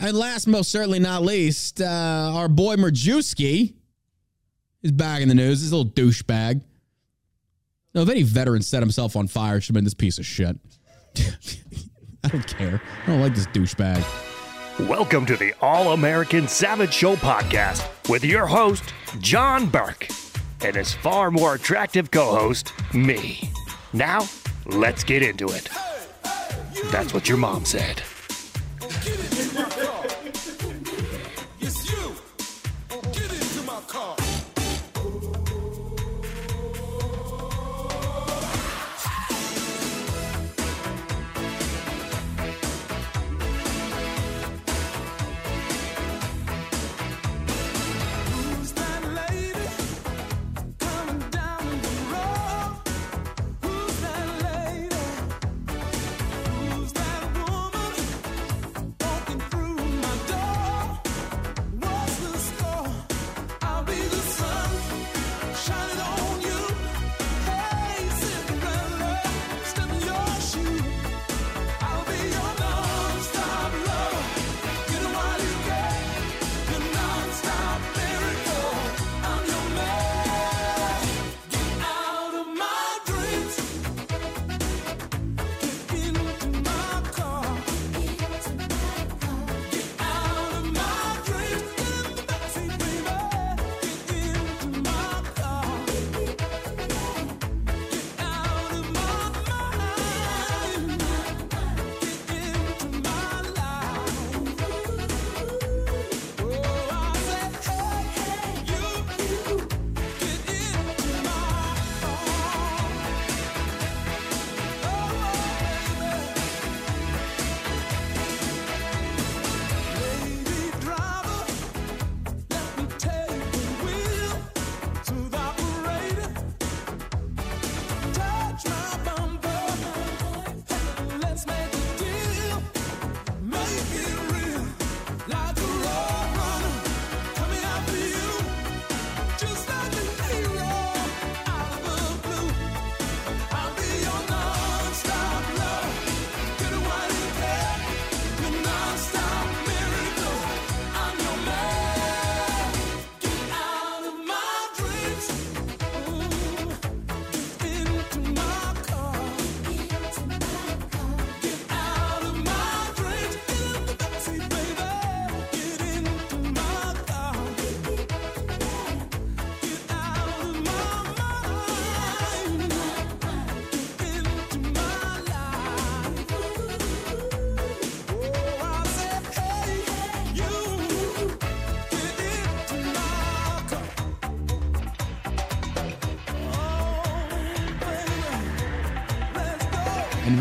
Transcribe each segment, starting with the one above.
and last, most certainly not least, uh, our boy Marjuski is back in the news. This little douchebag. No, if any veteran set himself on fire, it should have been this piece of shit. I don't care. I don't like this douchebag. Welcome to the All American Savage Show podcast with your host, John Burk, and his far more attractive co host, me. Now, let's get into it. That's what your mom said.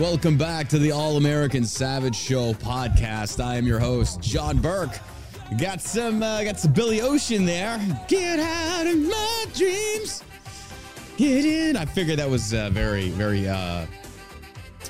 Welcome back to the All American Savage Show podcast. I am your host, John Burk. Got some, uh, got some Billy Ocean there. Get out of my dreams. Get in. I figured that was uh, very, very. Uh,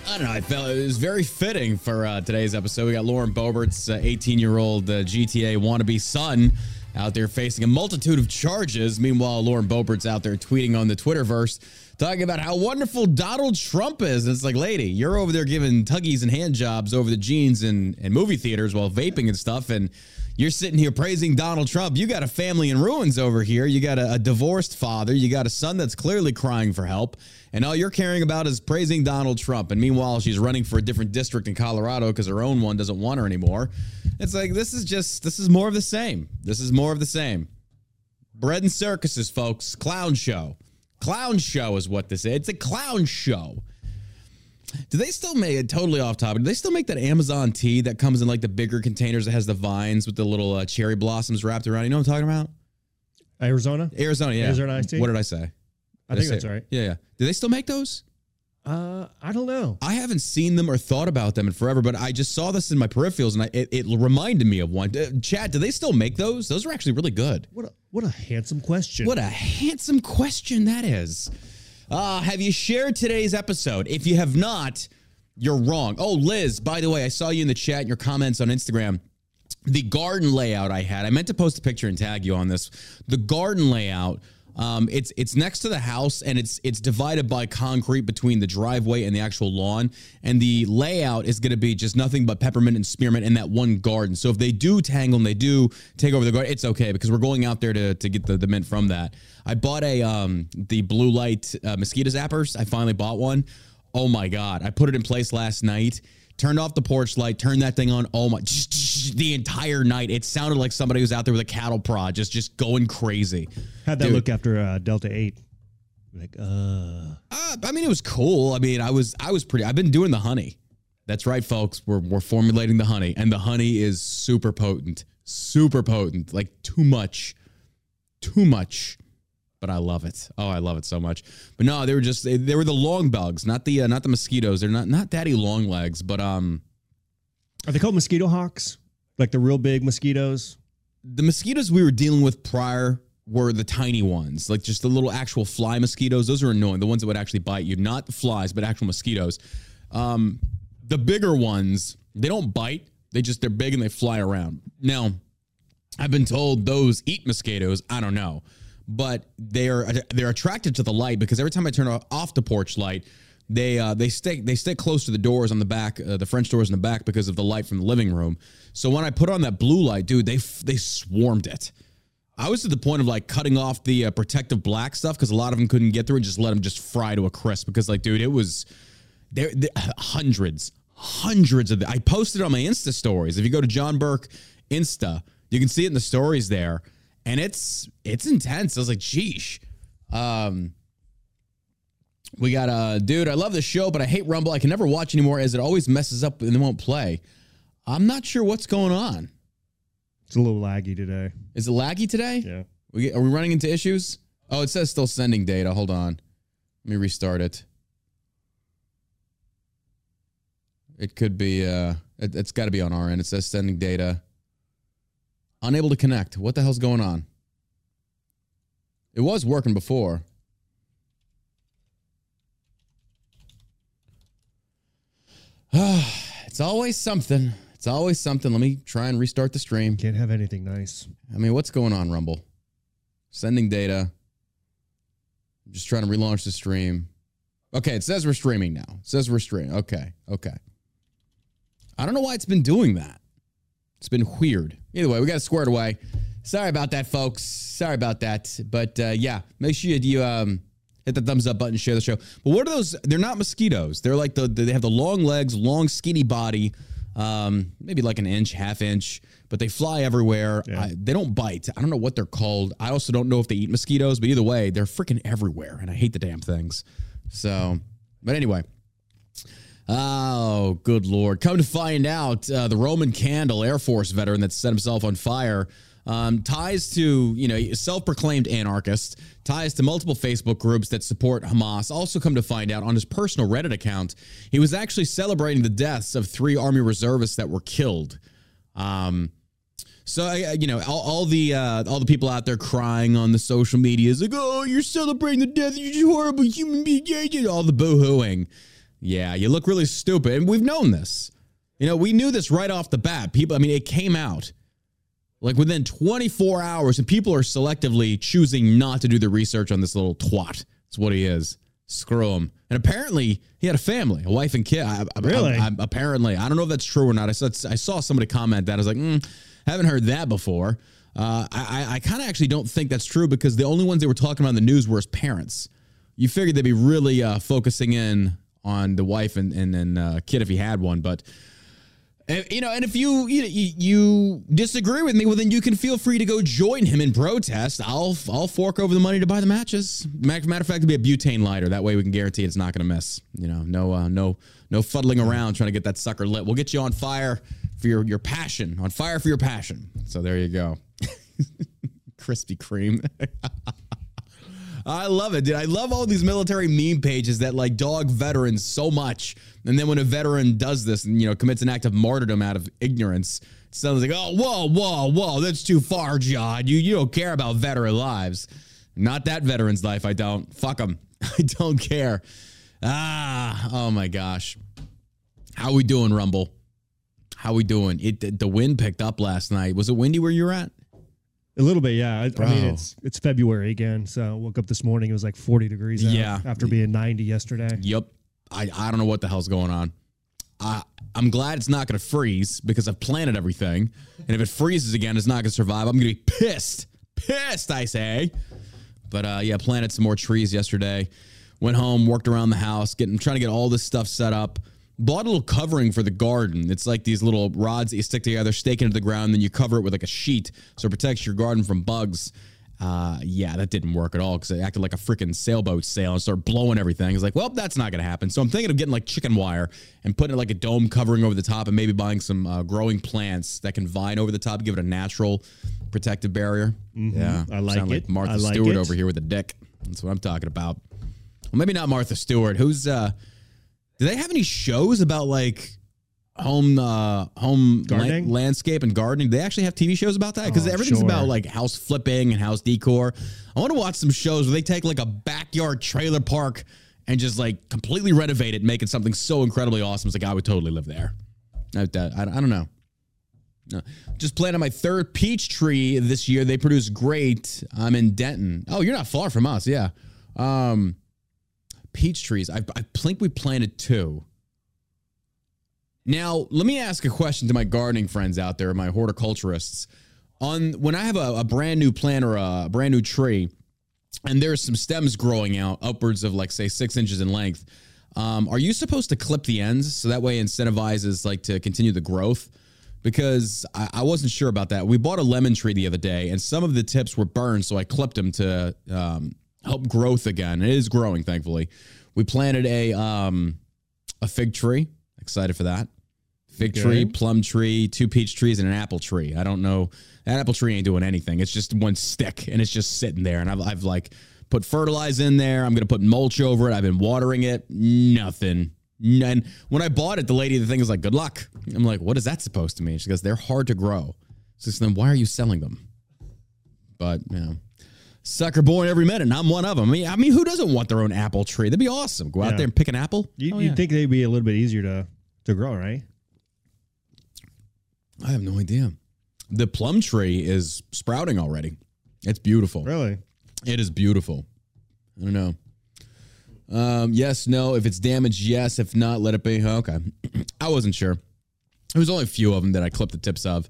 I don't know. I felt it was very fitting for uh, today's episode. We got Lauren Boebert's 18 year old uh, GTA wannabe son out there facing a multitude of charges. Meanwhile, Lauren Boebert's out there tweeting on the Twitterverse talking about how wonderful Donald Trump is. And it's like, lady, you're over there giving tuggies and hand jobs over the jeans and, and movie theaters while vaping and stuff. And you're sitting here praising Donald Trump. You got a family in ruins over here. You got a, a divorced father. You got a son that's clearly crying for help. And all you're caring about is praising Donald Trump. And meanwhile, she's running for a different district in Colorado because her own one doesn't want her anymore. It's like, this is just, this is more of the same. This is more of the same. Bread and circuses, folks. Clown show. Clown show is what this is. It's a clown show. Do they still make it totally off topic? Do they still make that Amazon tea that comes in like the bigger containers that has the vines with the little uh, cherry blossoms wrapped around? You know what I'm talking about? Arizona? Arizona, yeah. Arizona iced tea? What did I say? I Did think say that's right. Yeah, yeah. Do they still make those? Uh, I don't know. I haven't seen them or thought about them in forever, but I just saw this in my peripherals and I, it, it reminded me of one. Uh, Chad, do they still make those? Those are actually really good. What a what a handsome question. What a handsome question that is. Uh, have you shared today's episode? If you have not, you're wrong. Oh, Liz, by the way, I saw you in the chat and your comments on Instagram. The garden layout I had, I meant to post a picture and tag you on this. The garden layout Um, it's it's next to the house and it's it's divided by concrete between the driveway and the actual lawn. And the layout is going to be just nothing but peppermint and spearmint in that one garden. So if they do tangle and they do take over the garden, it's okay because we're going out there to to get the, the mint from that. I bought a um the blue light uh, mosquito zappers. I finally bought one. Oh my god! I put it in place last night. Turned off the porch light, turned that thing on. Oh my! The entire night, it sounded like somebody was out there with a cattle prod, just just going crazy. How'd that Dude. look after uh, Delta 8? Like, uh. Uh, I mean, it was cool. I mean, I was I was pretty. I've been doing the honey. That's right, folks. We're we're formulating the honey, and the honey is super potent, super potent. Like too much, too much. But I love it. Oh, I love it so much. But no, they were just they, they were the long bugs, not the uh, not the mosquitoes. They're not not daddy long legs, but um Are they called mosquito hawks? Like the real big mosquitoes? the mosquitoes we were dealing with prior were the tiny ones, like just the little actual fly mosquitoes. Those are annoying. The ones that would actually bite you, not the flies, but actual mosquitoes. Um, the bigger ones, they don't bite. They just they're big and they fly around. Now, I've been told those eat mosquitoes. I don't know, but they're they're attracted to the light because every time I turn off the porch light, they uh, they stick they stick close to the doors on the back, uh, the French doors in the back because of the light from the living room. So when I put on that blue light, dude, they they swarmed it. I was at the point of like cutting off the uh, protective black stuff because a lot of them couldn't get through and just let them just fry to a crisp because like, dude, it was there- hundreds, hundreds of. The, I posted on my Insta stories. If you go to John Burk Insta, you can see it in the stories there, and it's it's intense. I was like, sheesh. Um, we got a dude. I love the show, but I hate Rumble. I can never watch anymore as it always messes up and it won't play. I'm not sure what's going on. It's a little laggy today. Is it laggy today? Yeah. We, are we running into issues? Oh, it says still sending data. Hold on. Let me restart it. It could be, uh, it, it's got to be on our end. It says sending data. Unable to connect. What the hell's going on? It was working before. it's always something. It's always something. Let me try and restart the stream. Can't have anything nice. I mean, what's going on, Rumble? Sending data. I'm just trying to relaunch the stream. Okay, it says we're streaming now. It says we're streaming. Okay, okay. I don't know why it's been doing that. It's been weird. Either way, we got it squared away. Sorry about that, folks. Sorry about that. But uh, yeah, make sure you, you um, hit the thumbs up button, share the show. But what are those? They're not mosquitoes. They're like the they have the long legs, long skinny body, um, maybe like an inch, half inch, but they fly everywhere. Yeah. I, they don't bite. I don't know what they're called. I also don't know if they eat mosquitoes, but either way, they're freaking everywhere, and I hate the damn things. So, but anyway. Oh, good lord! Come to find out, uh, the Roman Candle Air Force veteran that set himself on fire um, ties to you know self-proclaimed anarchist, ties to multiple Facebook groups that support Hamas. Also, come to find out on his personal Reddit account, he was actually celebrating the deaths of three Army reservists that were killed. Um, so you know, all, all the uh, all the people out there crying on the social media is like, "Oh, you're celebrating the death of you horrible human being." Yeah, yeah," All the boo-hooing. Yeah, you look really stupid, and we've known this. You know, we knew this right off the bat. People, I mean, it came out like within 24 hours, and people are selectively choosing not to do the research on this little twat. That's what he is. Screw him. And apparently, he had a family, a wife and kid. I, I- Really? I- apparently, I don't know if that's true or not. I saw, I saw somebody comment that. I was like, mm, haven't heard that before. Uh, I, I- I kind of actually don't think that's true because the only ones they were talking about in the news were his parents. You figured they'd be really uh, focusing in on the wife and and, and uh, kid if he had one, but you know, and if you, you you you disagree with me, well, then you can feel free to go join him in protest. I'll I'll fork over the money to buy the matches. Matter, matter of fact, it'll be a butane lighter. That way, we can guarantee it's not going to miss. You know, no uh, no no fuddling around trying to get that sucker lit. We'll get you on fire for your your passion, on fire for your passion. So there you go, Krispy Kreme. I love it, dude. I love all these military meme pages that like dog veterans so much. And then when a veteran does this and you know commits an act of martyrdom out of ignorance, sounds like, oh, whoa, whoa, whoa, that's too far, John. You you don't care about veteran lives. Not that veteran's life. I don't. Fuck them. I don't care. Ah, oh my gosh. How we doing, Rumble? How we doing? It the wind picked up last night. Was it windy where you were at? A little bit, yeah. I, I mean, it's it's February again, so I woke up this morning. It was like 40 degrees. Out Yeah. after being 90 yesterday. Yep. I, I don't know what the hell's going on. I, I'm glad it's not going to freeze because I've planted everything. And if it freezes again, it's not going to survive. I'm going to be pissed. Pissed, I say. But uh, yeah, planted some more trees yesterday. Went home, worked around the house, getting trying to get all this stuff set up. Bought a little covering for the garden. It's like these little rods that you stick together, stake into the ground, then you cover it with like a sheet so it protects your garden from bugs. Uh, yeah, that didn't work at all because it acted like a freaking sailboat sail and started blowing everything. It's like, well, that's not going to happen. So I'm thinking of getting like chicken wire and putting it like a dome covering over the top and maybe buying some uh, growing plants that can vine over the top, give it a natural protective barrier. Yeah, I like Sound it. like Martha like Stewart it. over here with a dick. That's what I'm talking about. Well, maybe not Martha Stewart. Who's uh do they have any shows about like home uh home la- Gardening? landscape and gardening? Do they actually have TV shows about that? Because Oh, everything's sure. about like house flipping and house decor. I want to watch some shows where they take like a backyard trailer park and just like completely renovate it, make it something so incredibly awesome. It's like I would totally live there. I, I, I don't know. No. Just planted my third peach tree this year. They produce great. I'm in Denton. Oh, you're not far from us. Yeah. Um, peach trees. I, I think we planted two. Now, let me ask a question to my gardening friends out there, my horticulturists. On when I have a, a brand new plant or a brand new tree, and there's some stems growing out upwards of like say six inches in length. Um, are you supposed to clip the ends so that way incentivizes like to continue the growth? Because I, I wasn't sure about that. We bought a lemon tree the other day, and some of the tips were burned, so I clipped them to um, help growth again. It is growing, thankfully. We planted a um, a fig tree. Excited for that. Fig tree, plum tree, two peach trees, and an apple tree. I don't know. That apple tree ain't doing anything. It's just one stick and it's just sitting there. And I've, I've like put fertilizer in there. I'm going to put mulch over it. I've been watering it. Nothing. And when I bought it, the lady, the thing is like, good luck. I'm like, what is that supposed to mean? She goes, they're hard to grow. So then why are you selling them? But, you know, sucker born every minute. And I'm one of them. I mean, I mean, who doesn't want their own apple tree? That'd be awesome. Go out Yeah. there and pick an apple. You, Oh, you'd yeah. think they'd be a little bit easier to to grow, right? I have no idea. The plum tree is sprouting already. It's beautiful. Really? It is beautiful. I don't know. Um, yes, no. If it's damaged, yes. If not, let it be. Okay. I wasn't sure. There was only a few of them that I clipped the tips of.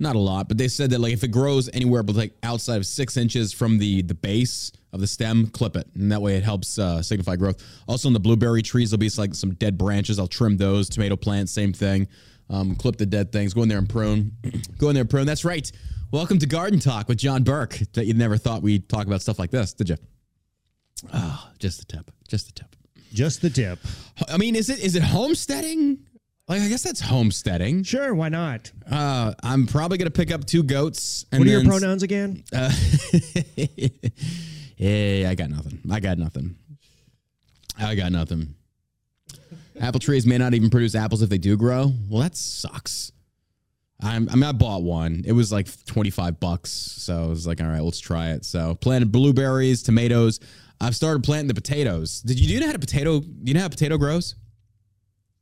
Not a lot, but they said that like if it grows anywhere but like outside of six inches from the the base of the stem, clip it, and that way it helps uh, signify growth. Also, in the blueberry trees, there'll be like some dead branches. I'll trim those. Tomato plants, same thing. Um, clip the dead things. Go in there and prune. Go in there and prune. That's right. Welcome to Garden Talk with John Burk. That you never thought we'd talk about stuff like this, did you? Ah, just the tip. Just the tip. Just the tip. I mean, is it is it homesteading? Like, I guess that's homesteading. Sure, why not? Uh, I'm probably gonna pick up two goats. And What are your pronouns again? Uh, hey, I got nothing. I got nothing. I got nothing. Apple trees may not even produce apples if they do grow. Well, that sucks. I'm, I mean, I bought one. It was like 25 bucks. So I was like, all right, let's try it. So planted blueberries, tomatoes. I've started planting the potatoes. Did you, do you know how to potato? You know how potato grows?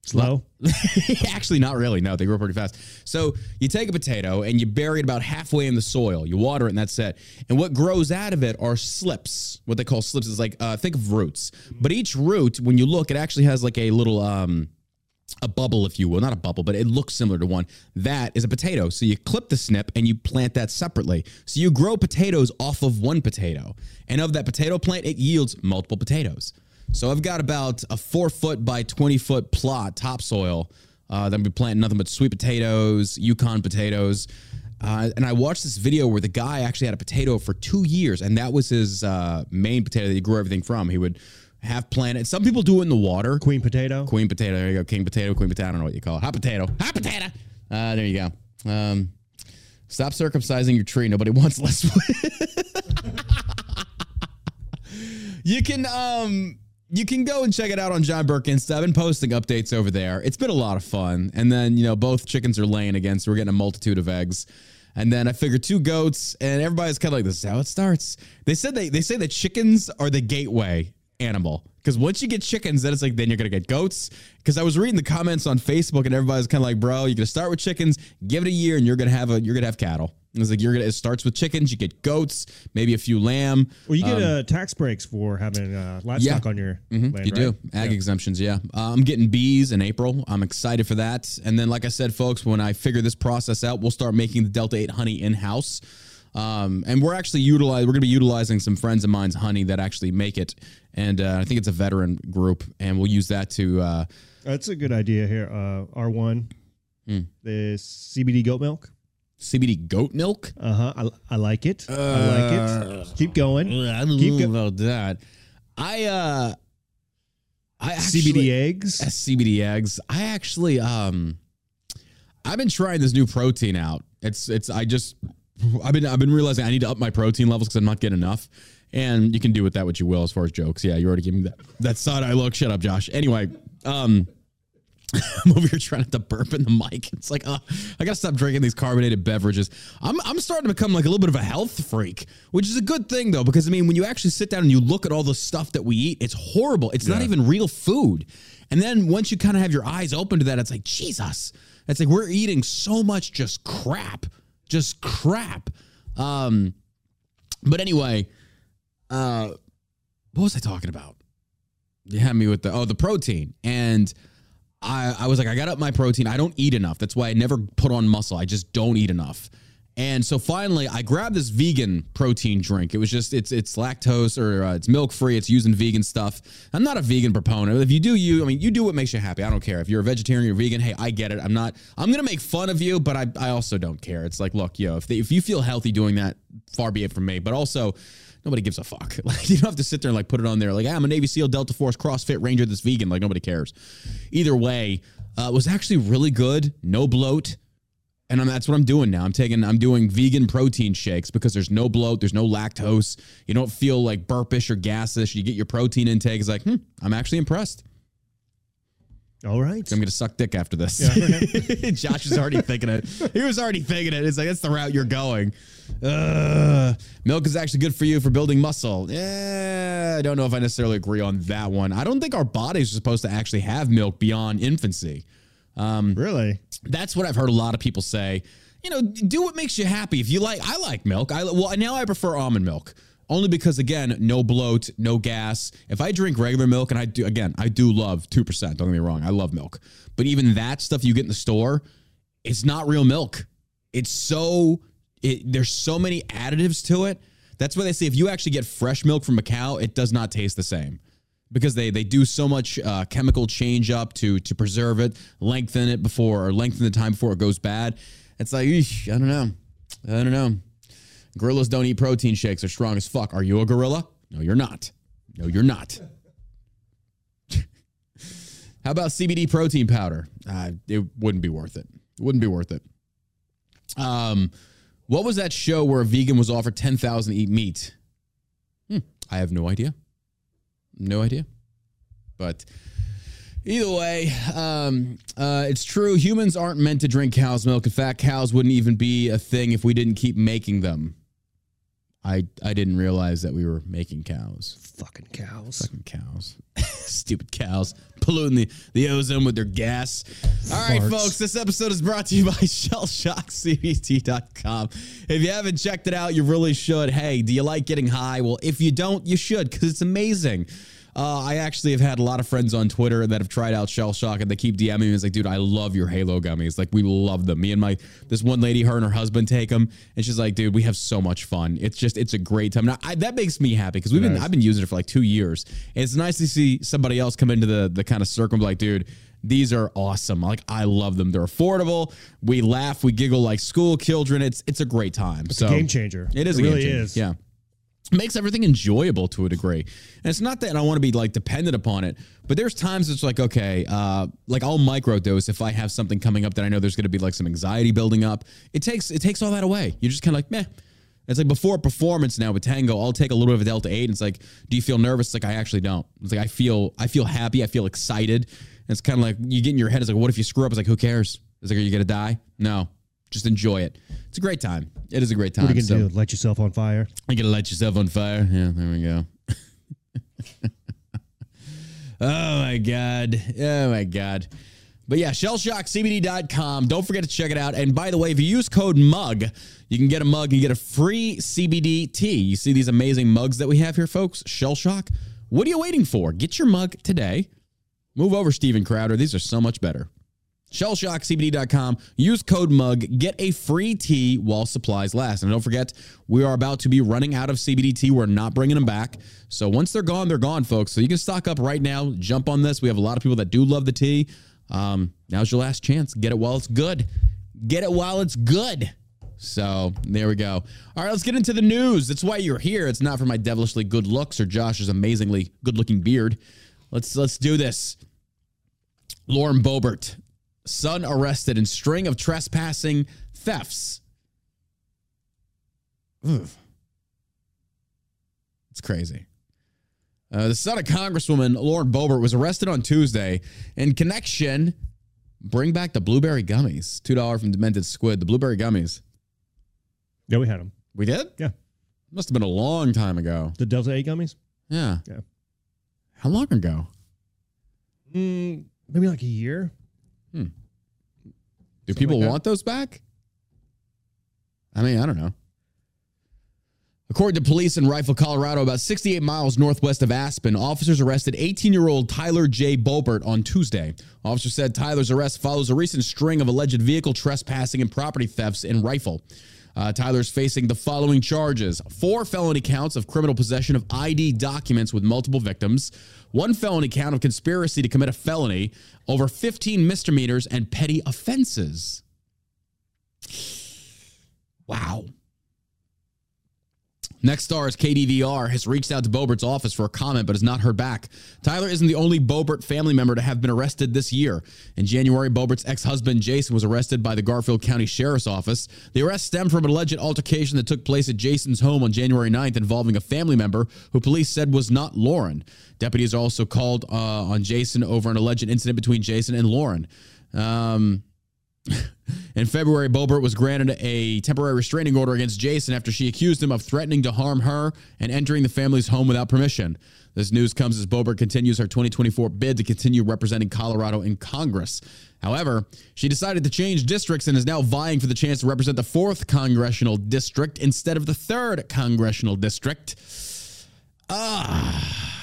Slow. Actually, not really. No, they grow pretty fast. So you take a potato and you bury it about halfway in the soil. You water it, and that's it. And what grows out of it are slips. What they call slips is like uh, think of roots. But each root, when you look, it actually has like a little um, a bubble, if you will, not a bubble, but it looks similar to one. That is a potato. So you clip the snip and you plant that separately. So you grow potatoes off of one potato, and of that potato plant, it yields multiple potatoes. So I've got about a four foot by 20 foot plot topsoil. Uh, that I'm planting nothing but sweet potatoes, Yukon potatoes. Uh, and I watched this video where the guy actually had a potato for two years, and that was his uh, main potato that he grew everything from. He would have planted. Some people do it in the water. Queen potato. Queen potato. There you go. King potato, queen potato. I don't know what you call it. Hot potato. Hot potato. Uh, there you go. Um, stop circumcising your tree. Nobody wants less you can um you can go and check it out on John Burk Insta. I've been posting updates over there. It's been a lot of fun. And then, you know, both chickens are laying again, so we're getting a multitude of eggs. And then I figured two goats, and everybody's kind of like, this is how it starts. They said they they say that chickens are the gateway animal. Because once you get chickens, then it's like then you're gonna get goats. Because I was reading the comments on Facebook, and everybody's kind of like, bro, you're gonna start with chickens, give it a year, and you're gonna have a you're gonna have cattle. It's like you're gonna. It starts with chickens. You get goats, maybe a few lamb. Well, you get uh, tax breaks for having uh, livestock on your land, Um, You right? do ag exemptions, yeah. Uh, I'm getting bees in April. I'm excited for that. And then, like I said, folks, when I figure this process out, we'll start making the Delta Eight honey in house. Um, and we're actually utilize. We're going to be utilizing some friends of mine's honey that actually make it, and uh, I think it's a veteran group, and we'll use that to. Uh, That's a good idea here. Uh, R1, Hmm. the CBD goat milk. CBD goat milk. Uh huh. I, I like it. I like it. Keep going. I don't Keep know go- about that. I uh, I actually, CBD eggs. CBD eggs. I actually um I've been trying this new protein out. It's it's I just I've been I've been realizing I need to up my protein levels because I'm not getting enough. And you can do with that what you will as far as jokes. Yeah, you already gave me that that side eye look. Shut up, Josh. Anyway, um I'm over here trying not to burp in the mic. It's like, uh, I gotta stop drinking these carbonated beverages. I'm, I'm starting to become like a little bit of a health freak, which is a good thing though, because I mean, when you actually sit down and you look at all the stuff that we eat, it's horrible. It's not even real food. And then once you kind of have your eyes open to that, it's like, Jesus. It's like we're eating so much just crap, just crap. Um, but anyway, uh, what was I talking about? You had me with the oh the protein and I I was like I got up my protein. I don't eat enough. That's why I never put on muscle. I just don't eat enough. And so finally, I grabbed this vegan protein drink. It was just it's it's lactose or uh, it's milk free. It's using vegan stuff. I'm not a vegan proponent. If you do you, I mean, you do what makes you happy. I don't care if you're a vegetarian, you're vegan. Hey, I get it. I'm not. I'm gonna make fun of you, but I I also don't care. It's like, look, yo, if they, if you feel healthy doing that, far be it from me. But also, nobody gives a fuck. Like you don't have to sit there and like put it on there. Like, hey, I'm a Navy SEAL, Delta Force, CrossFit Ranger that's vegan. Like nobody cares. Either way, uh, was actually really good. No bloat. And I'm, that's what I'm doing now. I'm taking, I'm doing vegan protein shakes because there's no bloat, there's no lactose. You don't feel like burpish or gassish. You get your protein intake. It's like, hmm, I'm actually impressed. All right. I'm gonna suck dick after this. Josh is already thinking it. He was already thinking it. It's like that's the route you're going. Uh, milk is actually good for you for building muscle. Yeah, I don't know if I necessarily agree on that one. I don't think our bodies are supposed to actually have milk beyond infancy. Really? That's what I've heard a lot of people say. You know, do what makes you happy. If you like, I like milk. I well now I prefer almond milk only because again, no bloat, no gas. If I drink regular milk, and I do again, I do love two percent. Don't get me wrong, I love milk, but even that stuff you get in the store, it's not real milk. It's so it, there's so many additives to it. That's why they say if you actually get fresh milk from a cow, it does not taste the same because they they do so much uh, chemical change up to to preserve it, lengthen it before or lengthen the time before it goes bad. It's like eesh, I don't know, I don't know. Gorillas don't eat protein shakes. They're strong as fuck. Are you a gorilla? No, you're not. No, you're not. How about CBD protein powder? Uh, it wouldn't be worth it. It wouldn't be worth it. Um, what was that show where a vegan was offered ten thousand to eat meat? Hmm, I have no idea. No idea. But either way, um, uh, it's true. Humans aren't meant to drink cow's milk. In fact, cows wouldn't even be a thing if we didn't keep making them. I I didn't realize that we were making cows. Fucking cows. Fucking cows. Stupid cows polluting the, the ozone with their gas. All right, Farts. folks, this episode is brought to you by ShellShockCBD.com. If you haven't checked it out, you really should. Hey, do you like getting high? Well, if you don't, you should because it's amazing. Uh, I actually have had a lot of friends on Twitter that have tried out Shell Shock and they keep DMing me. It's like, dude, I love your Halo gummies. Like, we love them. Me and my, this one lady, her and her husband take them. And she's like, dude, we have so much fun. It's just, it's a great time. Now, I, that makes me happy because we've been, I've been using it for like two years. And it's nice to see somebody else come into the, the kind of circle and be like, dude, these are awesome. Like, I love them. They're affordable. We laugh, we giggle like school children. It's, it's a great time. It's so a game changer. It is It a game really changer. is. Yeah makes everything enjoyable to a degree. And it's not that I want to be like dependent upon it, but there's times it's like, okay, uh, like I'll microdose if I have something coming up that I know there's going to be like some anxiety building up. It takes it takes all that away. You're just kind of like, meh. It's like before a performance now with Tango, I'll take a little bit of a Delta 8 and it's like, do you feel nervous? It's like I actually don't. It's like I feel I feel happy, I feel excited. And it's kind of like you get in your head, it's like, what if you screw up? It's like, who cares? It's like, are you gonna die? No. Just enjoy it. It's a great time. It is a great time. What are you So- gonna do? Light yourself on fire? you gotta light yourself on fire. Yeah, there we go. oh my god. Oh my god. But yeah, shellshockcbd.com. Don't forget to check it out. And by the way, if you use code MUG, you can get a mug and get a free CBD tea. You see these amazing mugs that we have here, folks? Shell Shock. What are you waiting for? Get your mug today. Move over, Steven Crowder. These are so much better. ShellshockCBD.com. Use code MUG. Get a free tea while supplies last. And don't forget, we are about to be running out of CBD tea. We're not bringing them back. So once they're gone, they're gone, folks. So you can stock up right now. Jump on this. We have a lot of people that do love the tea. Um, now's your last chance. Get it while it's good. Get it while it's good. So there we go. All right, let's get into the news. That's why you're here. It's not for my devilishly good looks or Josh's amazingly good-looking beard. Let's let's do this. Lauren Boebert, son arrested in string of trespassing thefts. Ugh. It's crazy. Uh, the son of Congresswoman Lauren Boebert was arrested on Tuesday in connection. Bring back the blueberry gummies. Two dollar from Demented Squid. The blueberry gummies. Yeah, we had them. We did. Yeah. Must have been a long time ago. The Delta 8 gummies? Yeah. Yeah. How long ago? Mm, maybe like a year. Hmm. Do Something people like want those back? I mean, I don't know. According to police in Rifle, Colorado, about 68 miles northwest of Aspen, officers arrested 18 year old Tyler J. Boebert on Tuesday. Officers said Tyler's arrest follows a recent string of alleged vehicle trespassing and property thefts in Rifle. Uh, Tyler's facing the following charges four felony counts of criminal possession of ID documents with multiple victims, one felony count of conspiracy to commit a felony, over 15 misdemeanors, and petty offenses. Wow. Next star is KDVR has reached out to Boebert's office for a comment but has not heard back. Tyler isn't the only Boebert family member to have been arrested this year. In January, Boebert's ex husband Jason was arrested by the Garfield County Sheriff's Office. The arrest stemmed from an alleged altercation that took place at Jason's home on January 9th involving a family member who police said was not Lauren. Deputies also called uh, on Jason over an alleged incident between Jason and Lauren. Um, in February, Boebert was granted a temporary restraining order against Jason after she accused him of threatening to harm her and entering the family's home without permission. This news comes as Boebert continues her 2024 bid to continue representing Colorado in Congress. However, she decided to change districts and is now vying for the chance to represent the 4th congressional district instead of the 3rd congressional district. Ah.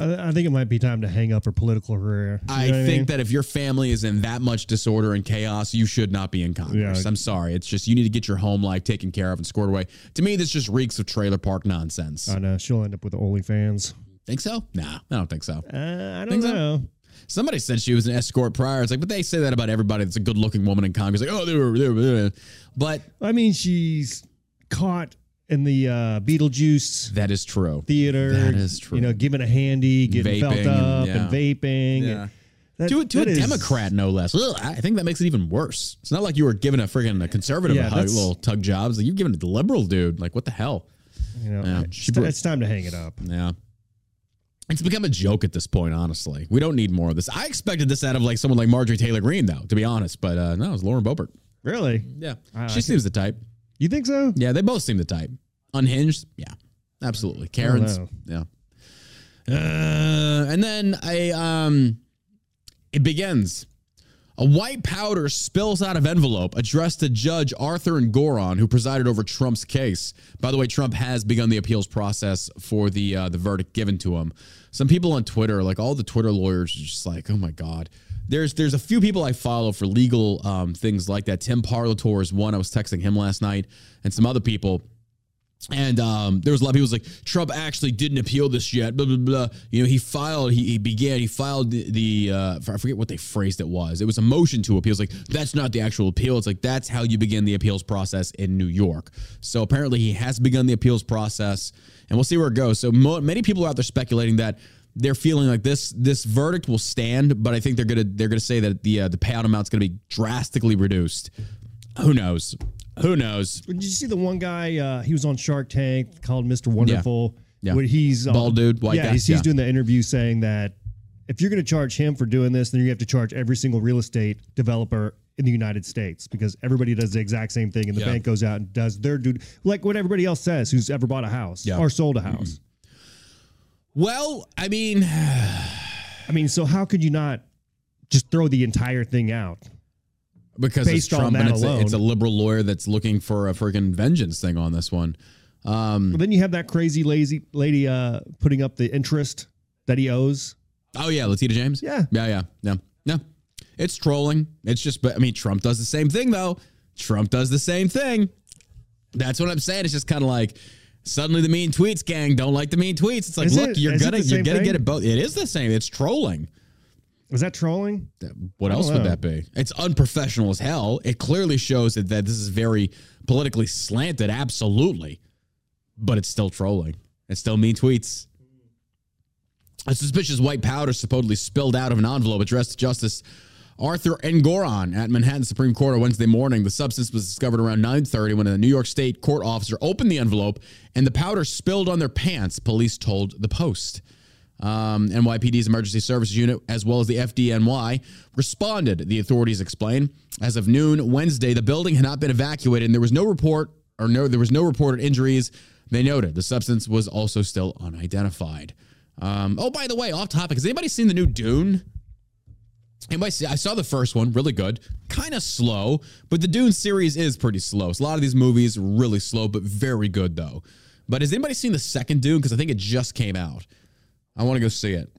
I, I think it might be time to hang up her political career. You I think mean? that if your family is in that much disorder and chaos, you should not be in Congress. Yeah. I'm sorry. It's just you need to get your home life taken care of and squared away. To me, this just reeks of trailer park nonsense. I know she'll end up with OnlyFans. think so? Nah, I don't think so. Uh, I don't Think so? know. Somebody said she was an escort prior. It's like, but they say that about everybody that's a good looking woman in Congress. Like, oh, they were, they were, they were. But I mean, she's caught in the uh, Beetlejuice that is true. theater. That is true. You know, giving a handy, getting felt up, and- and, vaping. Yeah. and that- to, to a that is- Democrat, no less. Ugh, I think that makes it even worse. It's not like you were giving a friggin' a conservative Yeah, a hug, little tug jobs. Like you're giving it to liberal dude. Like what the hell? You know, Yeah. it's, She bro- it's time to hang it up. Yeah. It's become a joke at this point, honestly. We don't need more of this. I expected this out of like someone like Marjorie Taylor Greene, though, to be honest. But uh, no, it's Lauren Boebert. Really? Yeah. I- I she can- seems the type. You think so? Yeah, they both seem the type. Unhinged? Yeah. Absolutely. Karen's? Yeah. Uh, and then I um it begins. A white powder spills out of envelope addressed to Judge Arthur Engoron, who presided over Trump's case. By the way, Trump has begun the appeals process for the uh, the verdict given to him. Some people on Twitter, like all the Twitter lawyers, are just like, oh my god. There's there's a few people I follow for legal um, things like that. Tim Parlatore is one. I was texting him last night, and some other people. And um, there was a lot of people like Trump actually didn't appeal this yet. Blah blah blah. You know, he filed. He, he began. He filed the. the uh, I forget what they phrased it was. It was a motion to appeal. It's like that's not the actual appeal. It's like that's how you begin the appeals process in New York. So apparently he has begun the appeals process, and we'll see where it goes. So mo- many people are out there speculating that they're feeling like this this verdict will stand, but I think they're gonna they're gonna say that the uh, the payout amount's gonna be drastically reduced. Who knows? Who knows? Did you see the one guy? Uh, he was on Shark Tank called Mr. Wonderful. Yeah. Where he's uh, Bald dude, white yeah, guy, He's, he's yeah. doing the interview saying that if you're going to charge him for doing this, then you have to charge every single real estate developer in the United States because everybody does the exact same thing, and the Yeah. bank goes out and does their dude like what everybody else says who's ever bought a house Yeah. or sold a house. Well, I mean, I mean, so how could you not just throw the entire thing out. because it's Based on Trump that and it's a, alone. it's a liberal lawyer that's looking for a freaking vengeance thing on this one. Um, But then you have that crazy lazy lady uh, putting up the interest that he owes. oh yeah, Letitia James. Yeah. yeah, yeah, yeah, yeah. It's trolling. It's just, but I mean, Trump does the same thing though. Trump does the same thing. That's what I'm saying. It's just kind of like suddenly the mean tweets gang don't like the mean tweets. It's like, Is look, it- you're gonna you're gonna thing? get it both. It is the same. It's trolling. Is that trolling? What else would that be? It's unprofessional as hell. It clearly shows that, that this is very politically slanted, absolutely. But it's still trolling. It's still mean tweets. A suspicious white powder supposedly spilled out of an envelope addressed to Justice Arthur Engoron at Manhattan Supreme Court on Wednesday morning. The substance was discovered around 9:30 when a New York State court officer opened the envelope and the powder spilled on their pants, police told the Post. Um, NYPD's emergency services unit, as well as the FDNY, responded, the authorities explain. As of noon Wednesday, the building had not been evacuated and there was no report or no there was no reported injuries. They noted the substance was also still unidentified. Um, oh, by the way, off topic, has anybody seen the new Dune? See? I saw the first one, really good, kind of slow, but the Dune series is pretty slow. So a lot of these movies really slow, but very good though. But has anybody seen the second Dune? Because I think it just came out. I want to go see it.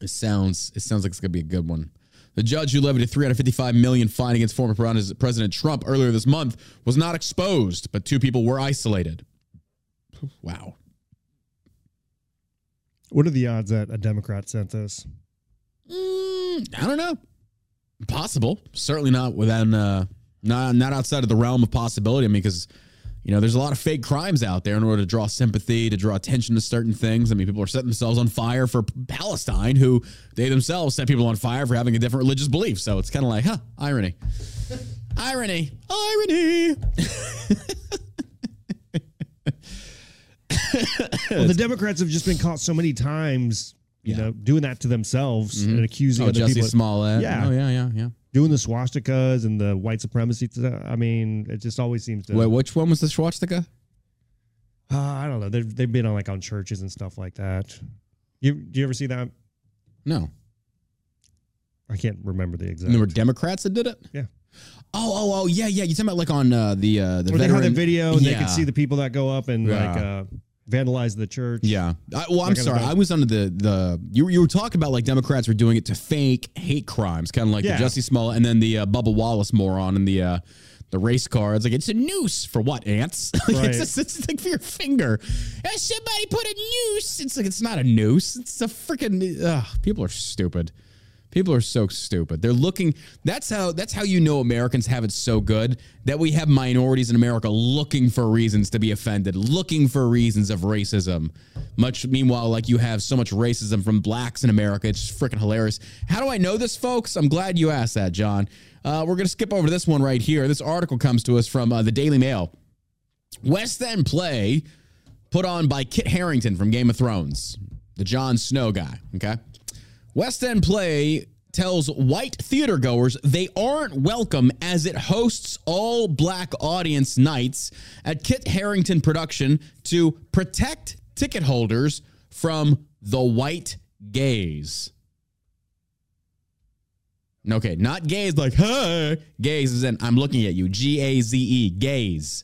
It sounds it sounds like it's gonna be a good one. The judge who levied a 355 million fine against former President Trump earlier this month was not exposed, but two people were isolated. Wow. What are the odds that a Democrat sent this? Mm, I don't know. Possible. Certainly not within uh not not outside of the realm of possibility. I mean, because you know, there's a lot of fake crimes out there in order to draw sympathy, to draw attention to certain things. I mean, people are setting themselves on fire for Palestine, who they themselves set people on fire for having a different religious belief. So it's kind of like, huh, irony. irony. Irony. Well, the Democrats have just been caught so many times, you Yeah. know, doing that to themselves and accusing Oh, other Jussie people, Smollett. Yeah. Oh, yeah, yeah, yeah. doing the swastikas and the white supremacy. I mean, it just always seems to. Wait, which one was the swastika? Uh, I don't know. They've they've been on like on churches and stuff like that. You do you ever see that? No. I can't remember the exact. And there were Democrats that did it? Yeah. Oh, oh, oh, yeah, yeah. You're talking about like on uh, the uh, the they veteran had the video and they Yeah. could see the people that go up and like uh, vandalize the church. Yeah. I, well, I'm That kind of sorry. I was under the the you you were talking about like Democrats were doing it to fake hate crimes, kind of like Yeah. the Jussie Smollett and then the uh, Bubba Wallace moron and the uh, the race car. It's like it's a noose for what ants? like Right. it's, just, it's like for your finger. Uh, somebody put a noose. It's like it's not a noose. It's a freaking. Uh, people are stupid. People are so stupid. They're looking. That's how. That's how you know Americans have it so good that we have minorities in America looking for reasons to be offended, looking for reasons of racism. Much meanwhile, like you have so much racism from blacks in America, it's freaking hilarious. How do I know this, folks? I'm glad you asked that, John. Uh, we're gonna skip over this one right here. This article comes to us from uh, the Daily Mail. West End play put on by Kit Harington from Game of Thrones, the Jon Snow guy. Okay. West End play tells white theater goers they aren't welcome as it hosts all black audience nights at Kit Harington production to protect ticket holders from the white gaze. Okay, not gaze like, hey. Gaze is in, I'm looking at you. G A Z E, gaze.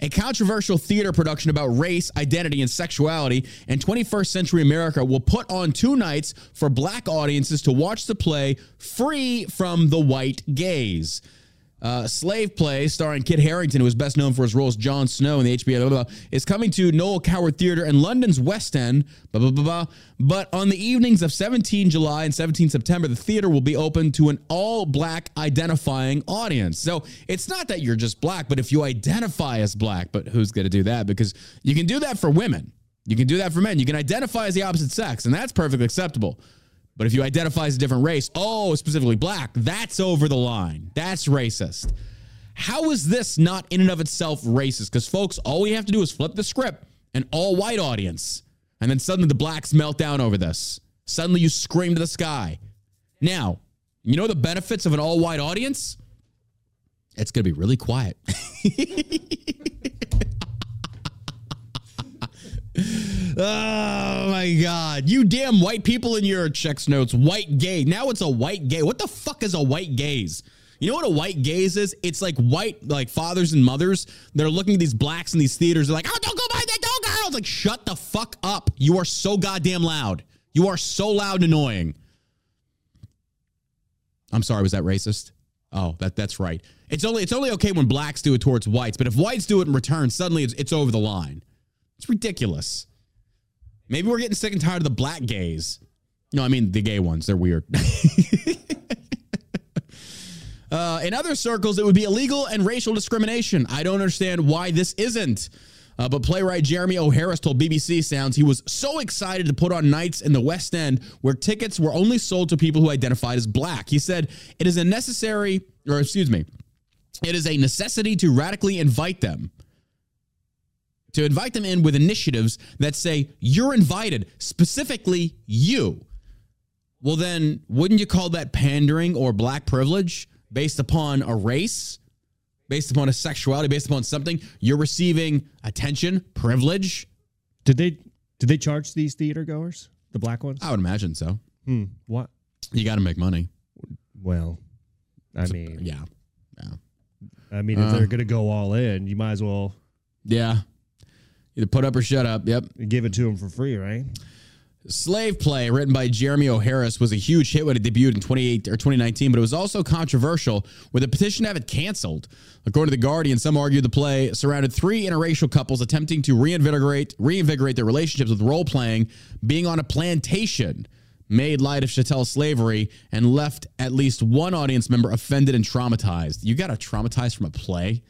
A controversial theater production about race, identity, and sexuality in 21st century America will put on two nights for black audiences to watch the play free from the white gaze. Uh, Slave Play, starring Kit Harington, who is best known for his role as Jon Snow in the HBO, blah, blah, blah, is coming to Noel Coward Theater in London's West End. Blah, blah, blah. But on the evenings of 17 July and 17 September, the theater will be open to an all black identifying audience. So it's not that you're just black, but if you identify as black, but who's going to do that? Because you can do that for women, you can do that for men, you can identify as the opposite sex, and that's perfectly acceptable. But if you identify as a different race, oh, specifically black, that's over the line. That's racist. How is this not in and of itself racist? Because, folks, all we have to do is flip the script, an all white audience, and then suddenly the blacks melt down over this. Suddenly you scream to the sky. Now, you know the benefits of an all white audience? It's going to be really quiet. Oh my god. You damn white people in your checks notes. White gay. Now it's a white gay. What the fuck is a white gaze? You know what a white gaze is? It's like white, like fathers and mothers. They're looking at these blacks in these theaters. They're like, oh, don't go by that dog girls. Like, shut the fuck up. You are so goddamn loud. You are so loud and annoying. I'm sorry, was that racist? Oh, that that's right. It's only it's only okay when blacks do it towards whites, but if whites do it in return, suddenly it's, it's over the line. It's ridiculous. Maybe we're getting sick and tired of the black gays. No, I mean the gay ones. They're weird. uh, in other circles, it would be illegal and racial discrimination. I don't understand why this isn't. Uh, but playwright Jeremy O. Harris told BBC Sounds he was so excited to put on nights in the West End where tickets were only sold to people who identified as black. He said, It is a necessary, or excuse me, it is a necessity to radically invite them to invite them in with initiatives that say you're invited, specifically you. Well, then, wouldn't you call that pandering or black privilege based upon a race, based upon a sexuality, based upon something? You're receiving attention, privilege. Did they did they charge these theater goers, the black ones? I would imagine so. Hmm. What? You got to make money. Well, I mean, Yeah. Yeah. I mean, if they're gonna go all in, you might as well Yeah. Either put up or shut up. Yep. give it to them for free, right? Slave Play, written by Jeremy O. Harris, was a huge hit when it debuted in 28 or 2019, but it was also controversial with a petition to have it canceled. According to The Guardian, some argued the play surrounded three interracial couples attempting to reinvigorate reinvigorate their relationships with role playing, being on a plantation, made light of chattel slavery, and left at least one audience member offended and traumatized. You got to traumatize from a play?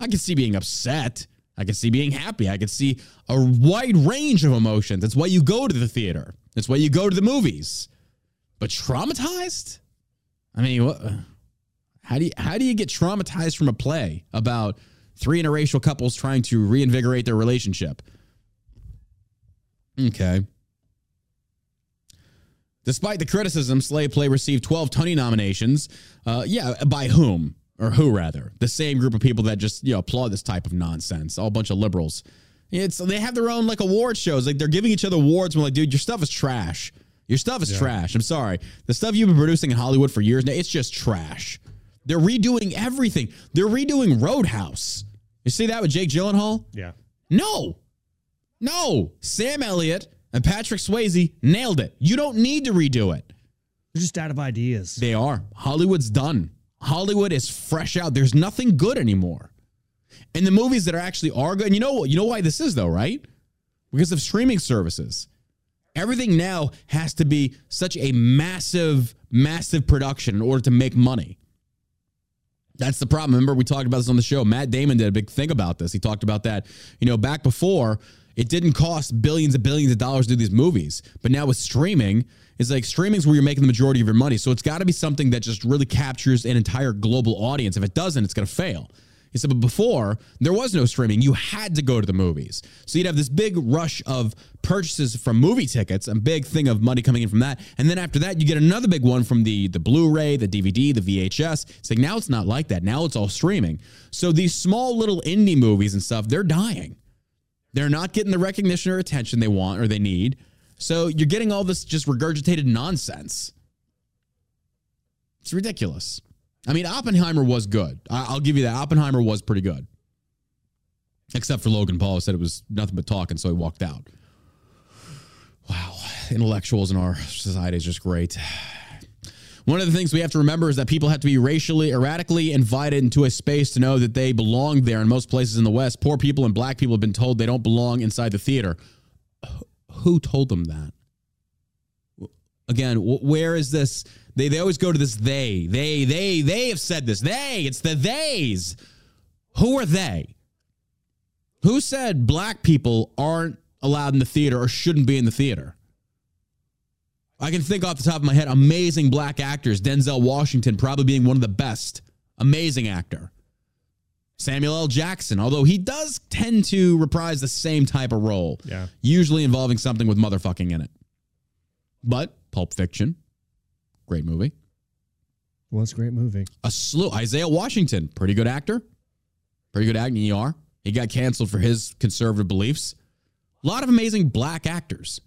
I can see being upset. I can see being happy. I can see a wide range of emotions. That's why you go to the theater. That's why you go to the movies. But traumatized? I mean, what, how do you how do you get traumatized from a play about three interracial couples trying to reinvigorate their relationship? Okay. Despite the criticism, Slave Play received 12 Tony nominations. Uh, yeah, by whom? Or who, rather? The same group of people that just, you know, applaud this type of nonsense. All a bunch of liberals. It's They have their own, like, award shows. Like, they're giving each other awards. We're like, dude, your stuff is trash. Your stuff is trash. I'm sorry. The stuff you've been producing in Hollywood for years now, it's just trash. They're redoing everything. They're redoing Roadhouse. You see that with Jake Gyllenhaal? Yeah. No. No. Sam Elliott and Patrick Swayze nailed it. You don't need to redo it. They're just out of ideas. They are. Hollywood's done. Hollywood is fresh out. There's nothing good anymore. And the movies that are actually are good, you know you know why this is though, right? Because of streaming services. Everything now has to be such a massive, massive production in order to make money. That's the problem. Remember, we talked about this on the show. Matt Damon did a big thing about this. He talked about that, you know, back before it didn't cost billions and billions of dollars to do these movies. But now with streaming, it's like streaming's where you're making the majority of your money. So it's got to be something that just really captures an entire global audience. If it doesn't, it's going to fail. He said, but before there was no streaming, you had to go to the movies. So you'd have this big rush of purchases from movie tickets, a big thing of money coming in from that. And then after that, you get another big one from the, the Blu-ray, the DVD, the VHS. It's like now it's not like that. Now it's all streaming. So these small little indie movies and stuff, they're dying. They're not getting the recognition or attention they want or they need. So you're getting all this just regurgitated nonsense. It's ridiculous. I mean, Oppenheimer was good. I- I'll give you that. Oppenheimer was pretty good. Except for Logan Paul, who said it was nothing but talking, so he walked out. Wow. Intellectuals in our society is just great. One of the things we have to remember is that people have to be racially erratically invited into a space to know that they belong there. In most places in the West, poor people and black people have been told they don't belong inside the theater. Who told them that? Again, where is this? They, they always go to this they. They, they, they have said this. They, it's the theys. Who are they? Who said black people aren't allowed in the theater or shouldn't be in the theater? I can think off the top of my head amazing black actors. Denzel Washington probably being one of the best. Amazing actor. Samuel L. Jackson, although he does tend to reprise the same type of role, Yeah. usually involving something with motherfucking in it. But Pulp Fiction, great movie. Was a great movie. A slew. Isaiah Washington, pretty good actor, pretty good acting. ER. He got canceled for his conservative beliefs. A lot of amazing black actors.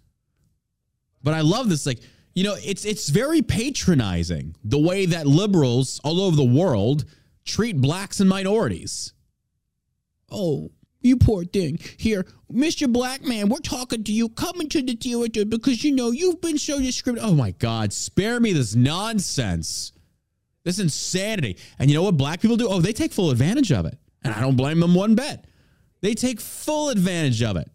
But I love this like you know, it's it's very patronizing the way that liberals all over the world treat blacks and minorities. Oh, you poor thing. Here, Mr. Black Man, we're talking to you. Come into the theater because you know you've been so discriminated. Oh my God, spare me this nonsense. This insanity. And you know what black people do? Oh, they take full advantage of it. And I don't blame them one bit. They take full advantage of it.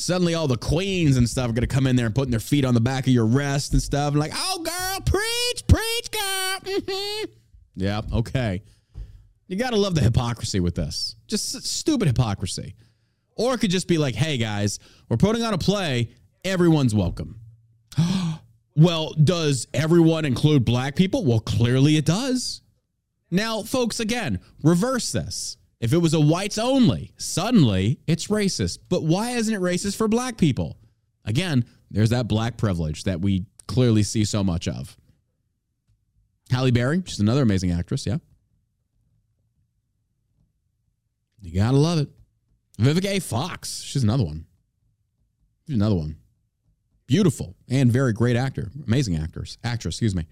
Suddenly, all the queens and stuff are going to come in there and putting their feet on the back of your rest and stuff. And like, oh, girl, preach, preach, girl. hmm Yeah, okay. You got to love the hypocrisy with this. Just stupid hypocrisy. Or it could just be like, hey, guys, we're putting on a play. Everyone's welcome. well, does everyone include black people? Well, clearly it does. Now, folks, again, reverse this. If it was a whites only, suddenly it's racist. But why isn't it racist for black people? Again, there's that black privilege that we clearly see so much of. Halle Berry, she's another amazing actress, yeah. You gotta love it. Vivica A. Fox, she's another one. She's another one. Beautiful and very great actor, amazing actors, actress, excuse me.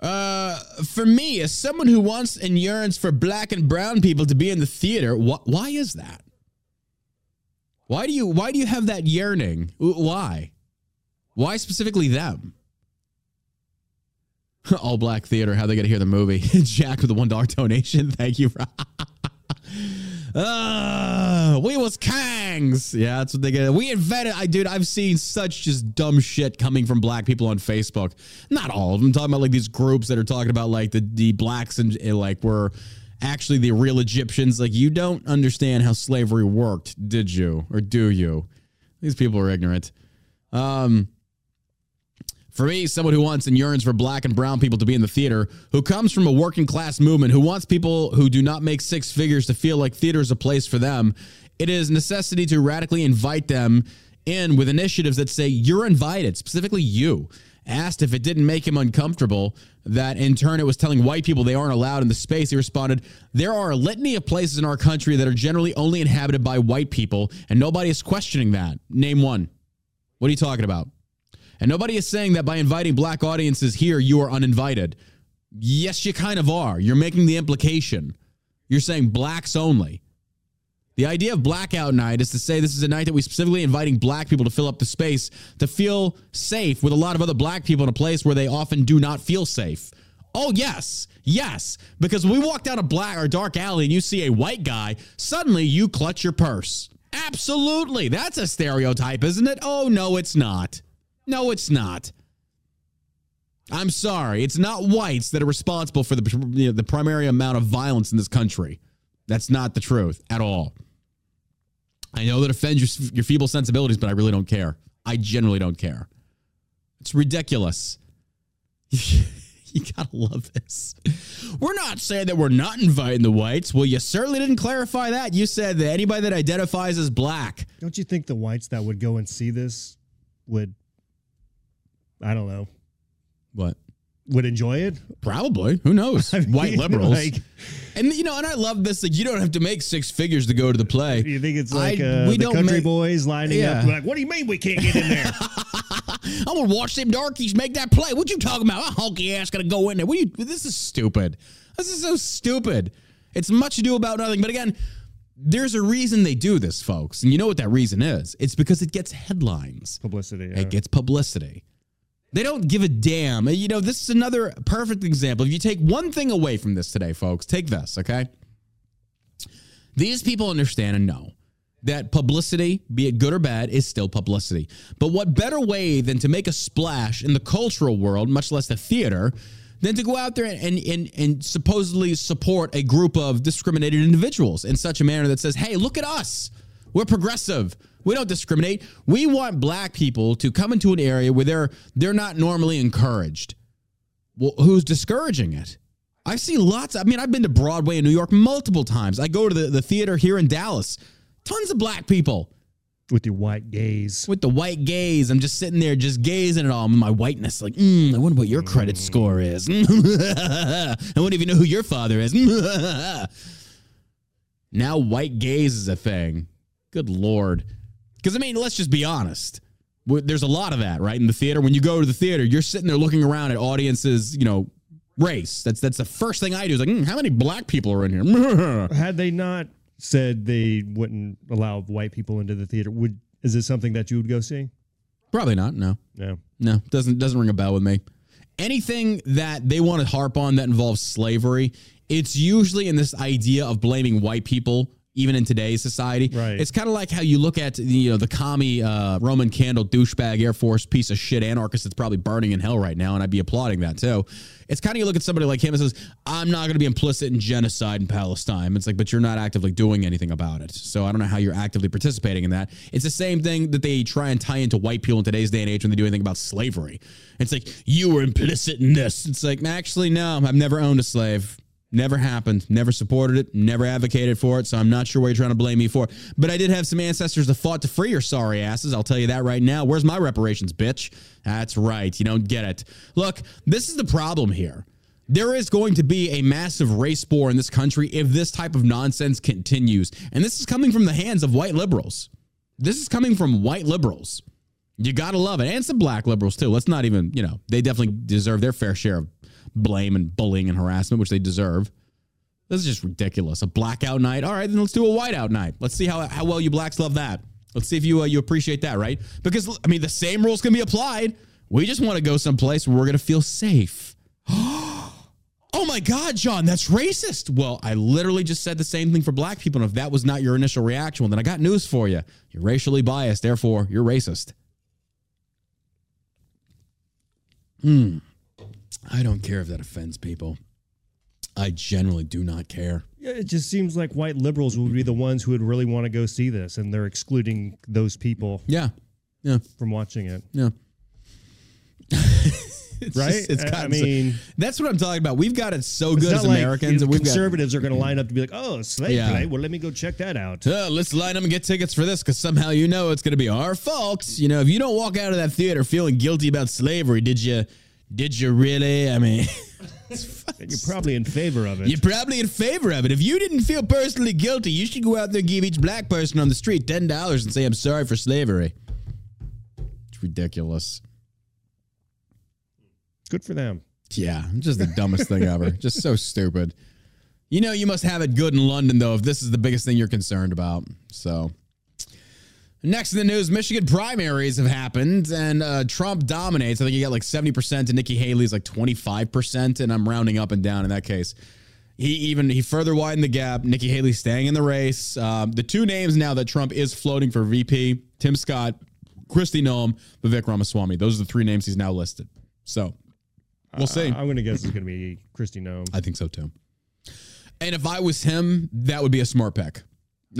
Uh, for me, as someone who wants and yearns for black and brown people to be in the theater, wh- why is that? Why do you why do you have that yearning? Why? Why specifically them? All black theater. How they to hear the movie? Jack with the one dollar donation. Thank you. For Uh, we was Kangs. Yeah, that's what they get. We invented. I dude, I've seen such just dumb shit coming from black people on Facebook. Not all of them. I'm talking about like these groups that are talking about like the the blacks and, and like were actually the real Egyptians. Like you don't understand how slavery worked, did you? Or do you? These people are ignorant. Um, for me, someone who wants and yearns for black and brown people to be in the theater, who comes from a working class movement, who wants people who do not make six figures to feel like theater is a place for them, it is necessity to radically invite them in with initiatives that say you're invited, specifically you. Asked if it didn't make him uncomfortable, that in turn it was telling white people they aren't allowed in the space, he responded, There are a litany of places in our country that are generally only inhabited by white people, and nobody is questioning that. Name one. What are you talking about? And nobody is saying that by inviting black audiences here, you are uninvited. Yes, you kind of are. You're making the implication. You're saying blacks only. The idea of blackout night is to say this is a night that we specifically inviting black people to fill up the space to feel safe with a lot of other black people in a place where they often do not feel safe. Oh yes, yes. Because when we walk down a black or dark alley and you see a white guy, suddenly you clutch your purse. Absolutely. That's a stereotype, isn't it? Oh no, it's not. No, it's not. I'm sorry. It's not whites that are responsible for the, you know, the primary amount of violence in this country. That's not the truth at all. I know that offends your, your feeble sensibilities, but I really don't care. I generally don't care. It's ridiculous. you gotta love this. We're not saying that we're not inviting the whites. Well, you certainly didn't clarify that. You said that anybody that identifies as black. Don't you think the whites that would go and see this would, I don't know, What? would enjoy it? Probably. Who knows? I mean, White liberals. like- and you know, and I love this. Like, you don't have to make six figures to go to the play. You think it's I- like uh, we the don't country make- boys lining Yeah. up? Like, what do you mean we can't get in there? I'm gonna watch them darkies make that play. What you talking about? My honky ass gonna go in there. What you? This is stupid. This is so stupid. It's much ado about nothing. But again, there's a reason they do this, folks, and you know what that reason is. It's because it gets headlines. Publicity. yeah. It gets publicity. They don't give a damn. You know, this is another perfect example. If you take one thing away from this today, folks, take this, okay? These people understand and know that publicity, be it good or bad, is still publicity. But what better way than to make a splash in the cultural world, much less the theater, than to go out there and, and, and supposedly support a group of discriminated individuals in such a manner that says, hey, look at us. We're progressive. We don't discriminate. We want black people to come into an area where they're they're not normally encouraged. Well, who's discouraging it? I see lots. I mean, I've been to Broadway in New York multiple times. I go to the, the theater here in Dallas. Tons of black people with your white gaze. with the white gaze. I'm just sitting there, just gazing at all my whiteness. Like, mm, I wonder what your credit score is. I wonder if you know who your father is. now, white gaze is a thing. Good lord. Because I mean, let's just be honest. There's a lot of that, right? In the theater, when you go to the theater, you're sitting there looking around at audiences, you know, race. That's that's the first thing I do. Is like, "Hmm, how many black people are in here? Had they not said they wouldn't allow white people into the theater, would is this something that you would go see? Probably not. No. No. No, doesn't doesn't ring a bell with me. Anything that they want to harp on that involves slavery, it's usually in this idea of blaming white people, even in today's society. Right. It's kind of like how you look at the, you know the commie uh, Roman candle douchebag Air Force piece of shit anarchist that's probably burning in hell right now, and I'd be applauding that too. It's kind of you look at somebody like him and says, "I'm not going to be implicit in genocide in Palestine." It's like, but you're not actively doing anything about it. So I don't know how you're actively participating in that. It's the same thing that they try and tie into white people in today's day and age when they do anything about slavery. It's like you were implicit in this. It's like actually no, I've never owned a slave. Never happened. Never supported it. Never advocated for it. So I'm not sure what you're trying to blame me for. But I did have some ancestors that fought to free your sorry asses. I'll tell you that right now. Where's my reparations, bitch? That's right. You don't get it. Look, this is the problem here. There is going to be a massive race war in this country if this type of nonsense continues. And this is coming from the hands of white liberals. This is coming from white liberals. You got to love it. And some black liberals, too. Let's not even, you know, they definitely deserve their fair share of blame and bullying and harassment, which they deserve. This is just ridiculous. A blackout night. All right, then let's do a whiteout night. Let's see how, how well you blacks love that. Let's see if you uh, you appreciate that, right? Because I mean, the same rules can be applied. We just want to go someplace where we're to feel safe. oh my God, John, that's racist. Well, I literally just said the same thing for black people. And if that was not your initial reaction, well, then I got news for you. You're racially biased. Therefore, you're racist. Hmm. I don't care if that offends people. I generally do not care. Yeah, it just seems like white liberals would be the ones who would really want to go see this, and they're excluding those people Yeah. Yeah. from watching it. Yeah. It's Right? just- it's I- mean- that's what I'm talking about. We've got it so good as like, Americans, you know, and we've got conservatives are going to line up to be like, "Oh, slave Yeah. play. Well, let me go check that out." Uh, let's line up and get tickets for this because somehow you know it's going to be our fault. You know, if you don't walk out of that theater feeling guilty about slavery, did you? Did you really? I mean, you're probably in favor of it. you're probably in favor of it. If you didn't feel personally guilty, you should go out there and give each black person on the street ten dollars and say, "I'm sorry for slavery." It's ridiculous. Good for them. Yeah, just the dumbest thing ever. Just so stupid. You know, you must have it good in London, though, if this is the biggest thing you're concerned about. So, next in the news, Michigan primaries have happened, and uh, Trump dominates. I think he got like 70%, and Nikki Haley's like 25%, and I'm rounding up and down in that case. He even he further widened the gap. Nikki Haley staying in the race. Um, the two names now that Trump is floating for VP: Tim Scott, Kristi Noem, Vivek Ramaswamy. Those are the three names he's now listed. So we'll see. I'm going to guess it's going to be Kristi Noem. I think so too. And if I was him, that would be a smart pick.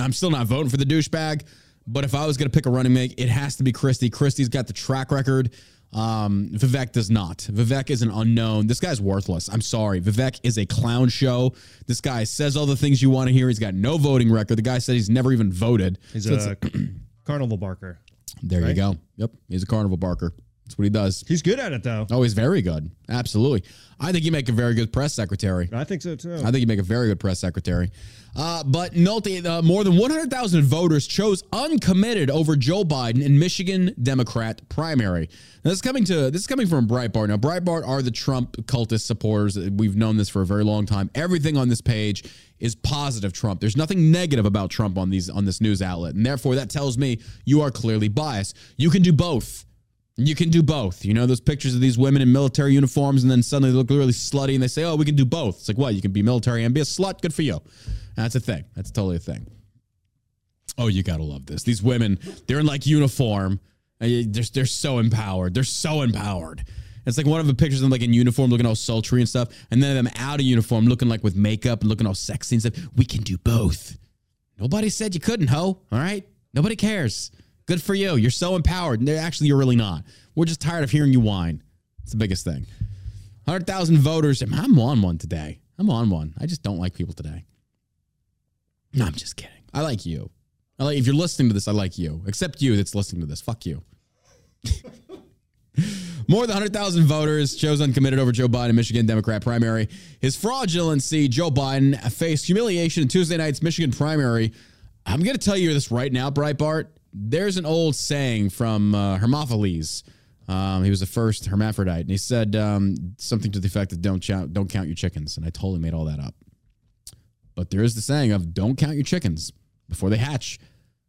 I'm still not voting for the douchebag, but if I was going to pick a running mate, it has to be Kristi. Kristi's got the track record. Um, Vivek does not. Vivek is an unknown. This guy's worthless. I'm sorry. Vivek is a clown show. This guy says all the things you want to hear. He's got no voting record. The guy said he's never even voted. He's So a carnival barker. there you go. Yep. He's a carnival barker. That's what he does. He's good at it though. Oh, he's very good. Absolutely. I think you make a very good press secretary. I think so too. I think you make a very good press secretary. Uh, but Nolte, uh, more than 100,000 voters chose uncommitted over Joe Biden in Michigan Democrat primary. Now, this is coming to this is coming from Breitbart. Now, Breitbart are the Trump cultist supporters. We've known this for a very long time. Everything on this page is positive Trump. There's nothing negative about Trump on these on this news outlet, and therefore that tells me you are clearly biased. You can do both. You can do both. You know those pictures of these women in military uniforms, and then suddenly they look really slutty, and they say, "Oh, we can do both." It's like, what? You can be military and be a slut. Good for you. That's a thing. That's totally a thing. Oh, you gotta love this. These women, they're in like uniform. Uh, and They're, they're so empowered. They're so empowered. It's like one of the pictures of them like in uniform, looking all sultry and stuff, and then them out of uniform, looking like with makeup and looking all sexy and stuff. We can do both. Nobody said you couldn't, ho. All right. Nobody cares. Good for you. You're so empowered. And actually, you're really not. We're just tired of hearing you whine. It's the biggest thing. 100,000 voters. I'm on one today. I'm on one. I just don't like people today. No, I'm just kidding. I like you. I like if you're listening to this, I like you. Except you that's listening to this. Fuck you. More than 100,000 voters chose uncommitted over Joe Biden Michigan Democrat primary. His fraudulency, Joe Biden faced humiliation in Tuesday night's Michigan primary. I'm going to tell you this right now, Breitbart. There's an old saying from uh. Um, he was the first hermaphrodite, and he said um, something to the effect that "Don't count, don't count your chickens." And I totally made all that up. But there is the saying of "Don't count your chickens before they hatch."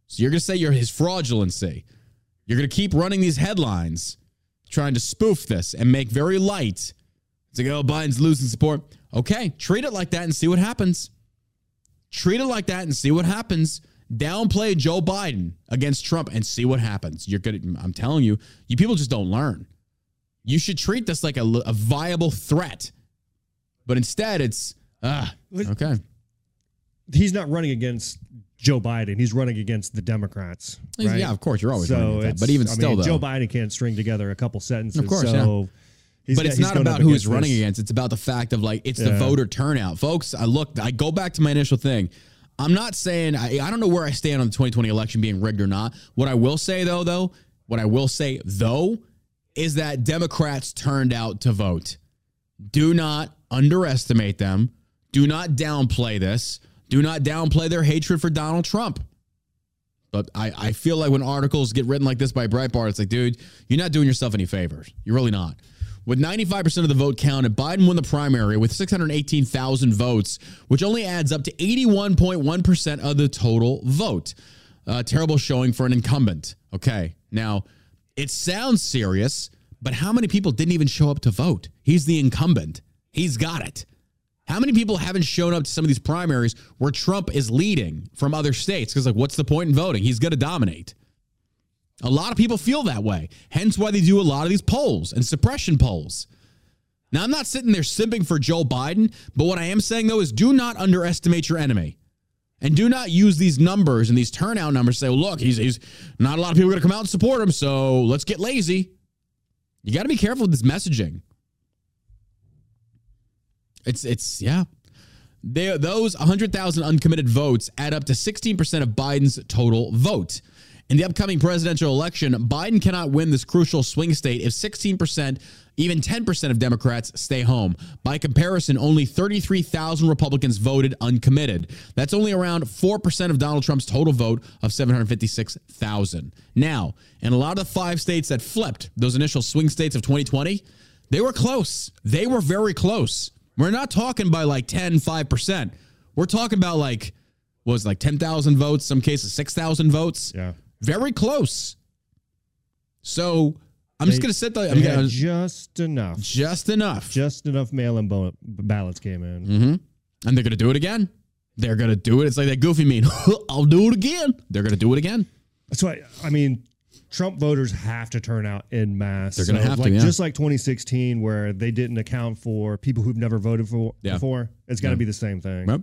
So you're to say you're his fraudulency. You're to keep running these headlines, trying to spoof this and make very light. It's like, oh, Biden's losing support. Okay, treat it like that and see what happens. Treat it like that and see what happens. Downplay Joe Biden against Trump and see what happens. You're good. I'm telling you, you people just don't learn. You should treat this like a, a viable threat, but instead it's ah okay. He's not running against Joe Biden. He's running against the Democrats. Right? Yeah, of course you're always so running with that. it's- But even I still, mean, though, Joe Biden can't string together a couple sentences. Of course, so he's but got- it's not about who he's running this. against. It's about the fact of like it's the voter turnout, folks. I look, I go back to my initial thing. I'm not saying I, I don't know where I stand on the 2020 election being rigged or not. What I will say though, though, what I will say though, is that Democrats turned out to vote. Do not underestimate them. Do not downplay this. Do not downplay their hatred for Donald Trump. But I, I feel like when articles get written like this by Breitbart, it's like, dude, you're not doing yourself any favors. You're really not. With 95% of the vote counted, Biden won the primary with 618,000 votes, which only adds up to 81.1% of the total vote. Uh, terrible showing for an incumbent. Okay. Now, it sounds serious, but how many people didn't even show up to vote? He's the incumbent. He's got it. How many people haven't shown up to some of these primaries where Trump is leading from other states? Because, like, what's the point in voting? He's going to dominate. A lot of people feel that way. Hence why they do a lot of these polls and suppression polls. Now, I'm not sitting there simping for Joe Biden, but what I am saying, though, is do not underestimate your enemy. And do not use these numbers and these turnout numbers to say, well, look, he's, he's not a lot of people are going to come out and support him, so let's get lazy. You got to be careful with this messaging. It's, it's, yeah. They, those 100,000 uncommitted votes add up to 16% of Biden's total vote. In the upcoming presidential election, Biden cannot win this crucial swing state if 16%, even 10% of Democrats stay home. By comparison, only 33,000 Republicans voted uncommitted. That's only around 4% of Donald Trump's total vote of 756,000. Now, in a lot of the five states that flipped, those initial swing states of 2020, they were close. They were very close. We're not talking by like 10, 5%. We're talking about like, was like 10,000 votes, some cases 6,000 votes. Yeah. Very close. So I'm just going to sit there. I'm gonna, just enough. just enough. Just enough mail-in bo- ballots came in. Mm-hmm. And they're going to do it again. They're going to do it. It's like that goofy mean, I'll do it again. They're going to do it again. So I, I mean, Trump voters have to turn out in mass. They're gonna So, have to, like, yeah. Just like 2016, where they didn't account for people who've never voted for Yeah. before. It's got to Yeah. be the same thing. Yep.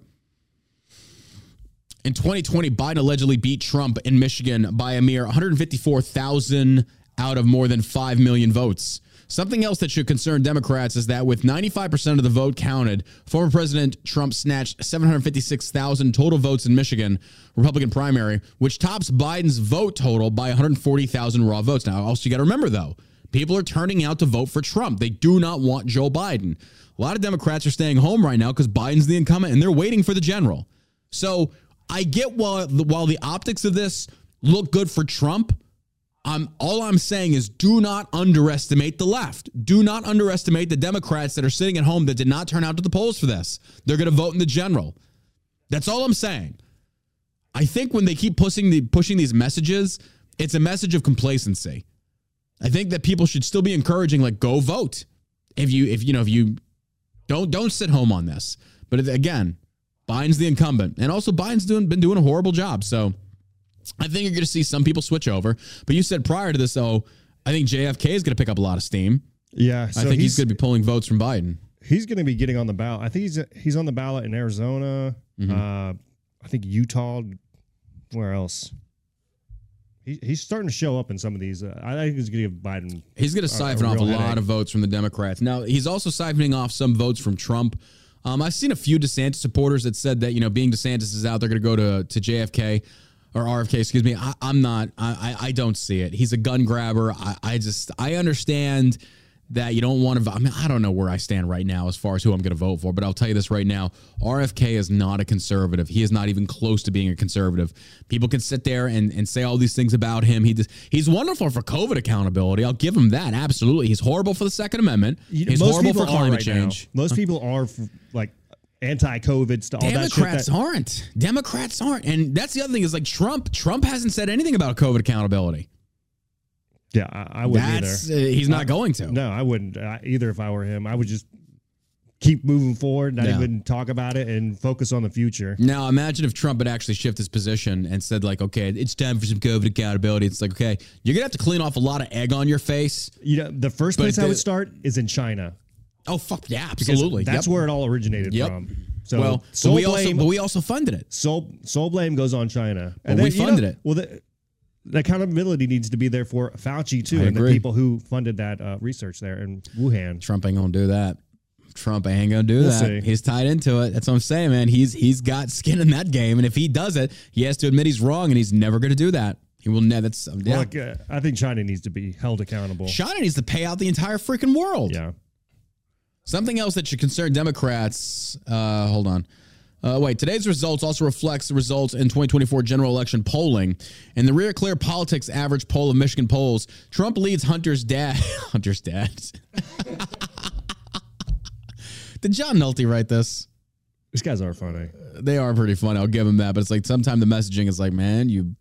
In 2020, Biden allegedly beat Trump in Michigan by a mere 154,000 out of more than 5 million votes. Something else that should concern Democrats is that with 95% of the vote counted, former President Trump snatched 756,000 total votes in Michigan Republican primary, which tops Biden's vote total by 140,000 raw votes. Now, also you got to remember though, people are turning out to vote for Trump. They do not want Joe Biden. A lot of Democrats are staying home right now because Biden's the incumbent and they're waiting for the general. So I get while the, while the optics of this look good for Trump, I'm all I'm saying is do not underestimate the left. Do not underestimate the Democrats that are sitting at home that did not turn out to the polls for this. They're going to vote in the general. That's all I'm saying. I think when they keep pushing the pushing these messages, it's a message of complacency. I think that people should still be encouraging like go vote. If you if you know if you don't don't sit home on this. But again, Biden's the incumbent, and also Biden's doing been doing a horrible job. So I think you're going to see some people switch over. But you said prior to this, though, I think JFK is going to pick up a lot of steam. Yeah. So I think he's, he's going to be pulling votes from Biden. he's going to be getting on the ballot. I think he's he's on the ballot in Arizona. Mm-hmm. Uh, I think Utah. Where else? He, he's starting to show up in some of these. Uh, I think he's going to give Biden. He's going to a- a siphon off a real lot of votes from the Democrats. Now, he's also siphoning off some votes from Trump. Um, I've seen a few DeSantis supporters that said that, you know, being DeSantis is out, they're going to go to, to JFK or RFK, excuse me. I, I'm not, I, I I don't see it. He's a gun grabber. I, I just, I understand that you don't want to. I mean, I don't know where I stand right now as far as who I'm going to vote for, but I'll tell you this right now: RFK is not a conservative. He is not even close to being a conservative. People can sit there and, and say all these things about him. He just, he's wonderful for COVID accountability. I'll give him that. Absolutely, he's horrible for the Second Amendment. He's most horrible people for are climate right change. Now. Most people are like anti-COVID stuff. All that shit. Democrats That, aren't. Democrats aren't. And that's the other thing is like Trump. Trump hasn't said anything about COVID accountability. Yeah, I, I wouldn't That's either. uh, he's not going to. No, I wouldn't uh, either. If I were him, I would just keep moving forward, not Yeah. even talk about it, and focus on the future. Now imagine if Trump had actually shifted his position and said like, okay, it's time for some COVID accountability. It's like, okay, you're gonna have to clean off a lot of egg on your face. You know, the first place I would start is in China. Oh fuck yeah, because absolutely. That's Yep. where it all originated Yep. from. So well, but we also but we also funded it. sole sole blame goes on China, Well, we you know, funded it. Well, the, the accountability needs to be there for Fauci too, I and agree. the people who funded that uh, research there in Wuhan. Trump ain't gonna do that. Trump ain't gonna do We'll that. see. He's tied into it. That's what I'm saying, man. He's he's got skin in that game, and if he does it, he has to admit he's wrong, and he's never gonna do that. He will never. That's yeah. Uh, I think China needs to be held accountable. China needs to pay out the entire freaking world. Yeah. Something else that should concern Democrats. Uh, hold on. Uh, wait, today's results also reflects the results in 2024 general election polling. In the Rear Clear Politics average poll of Michigan polls, Trump leads Hunter's dad. Hunter's dad. Did John Nolte write this? These guys are funny. They are pretty funny. I'll give him that. But it's like sometimes the messaging is like, man, you.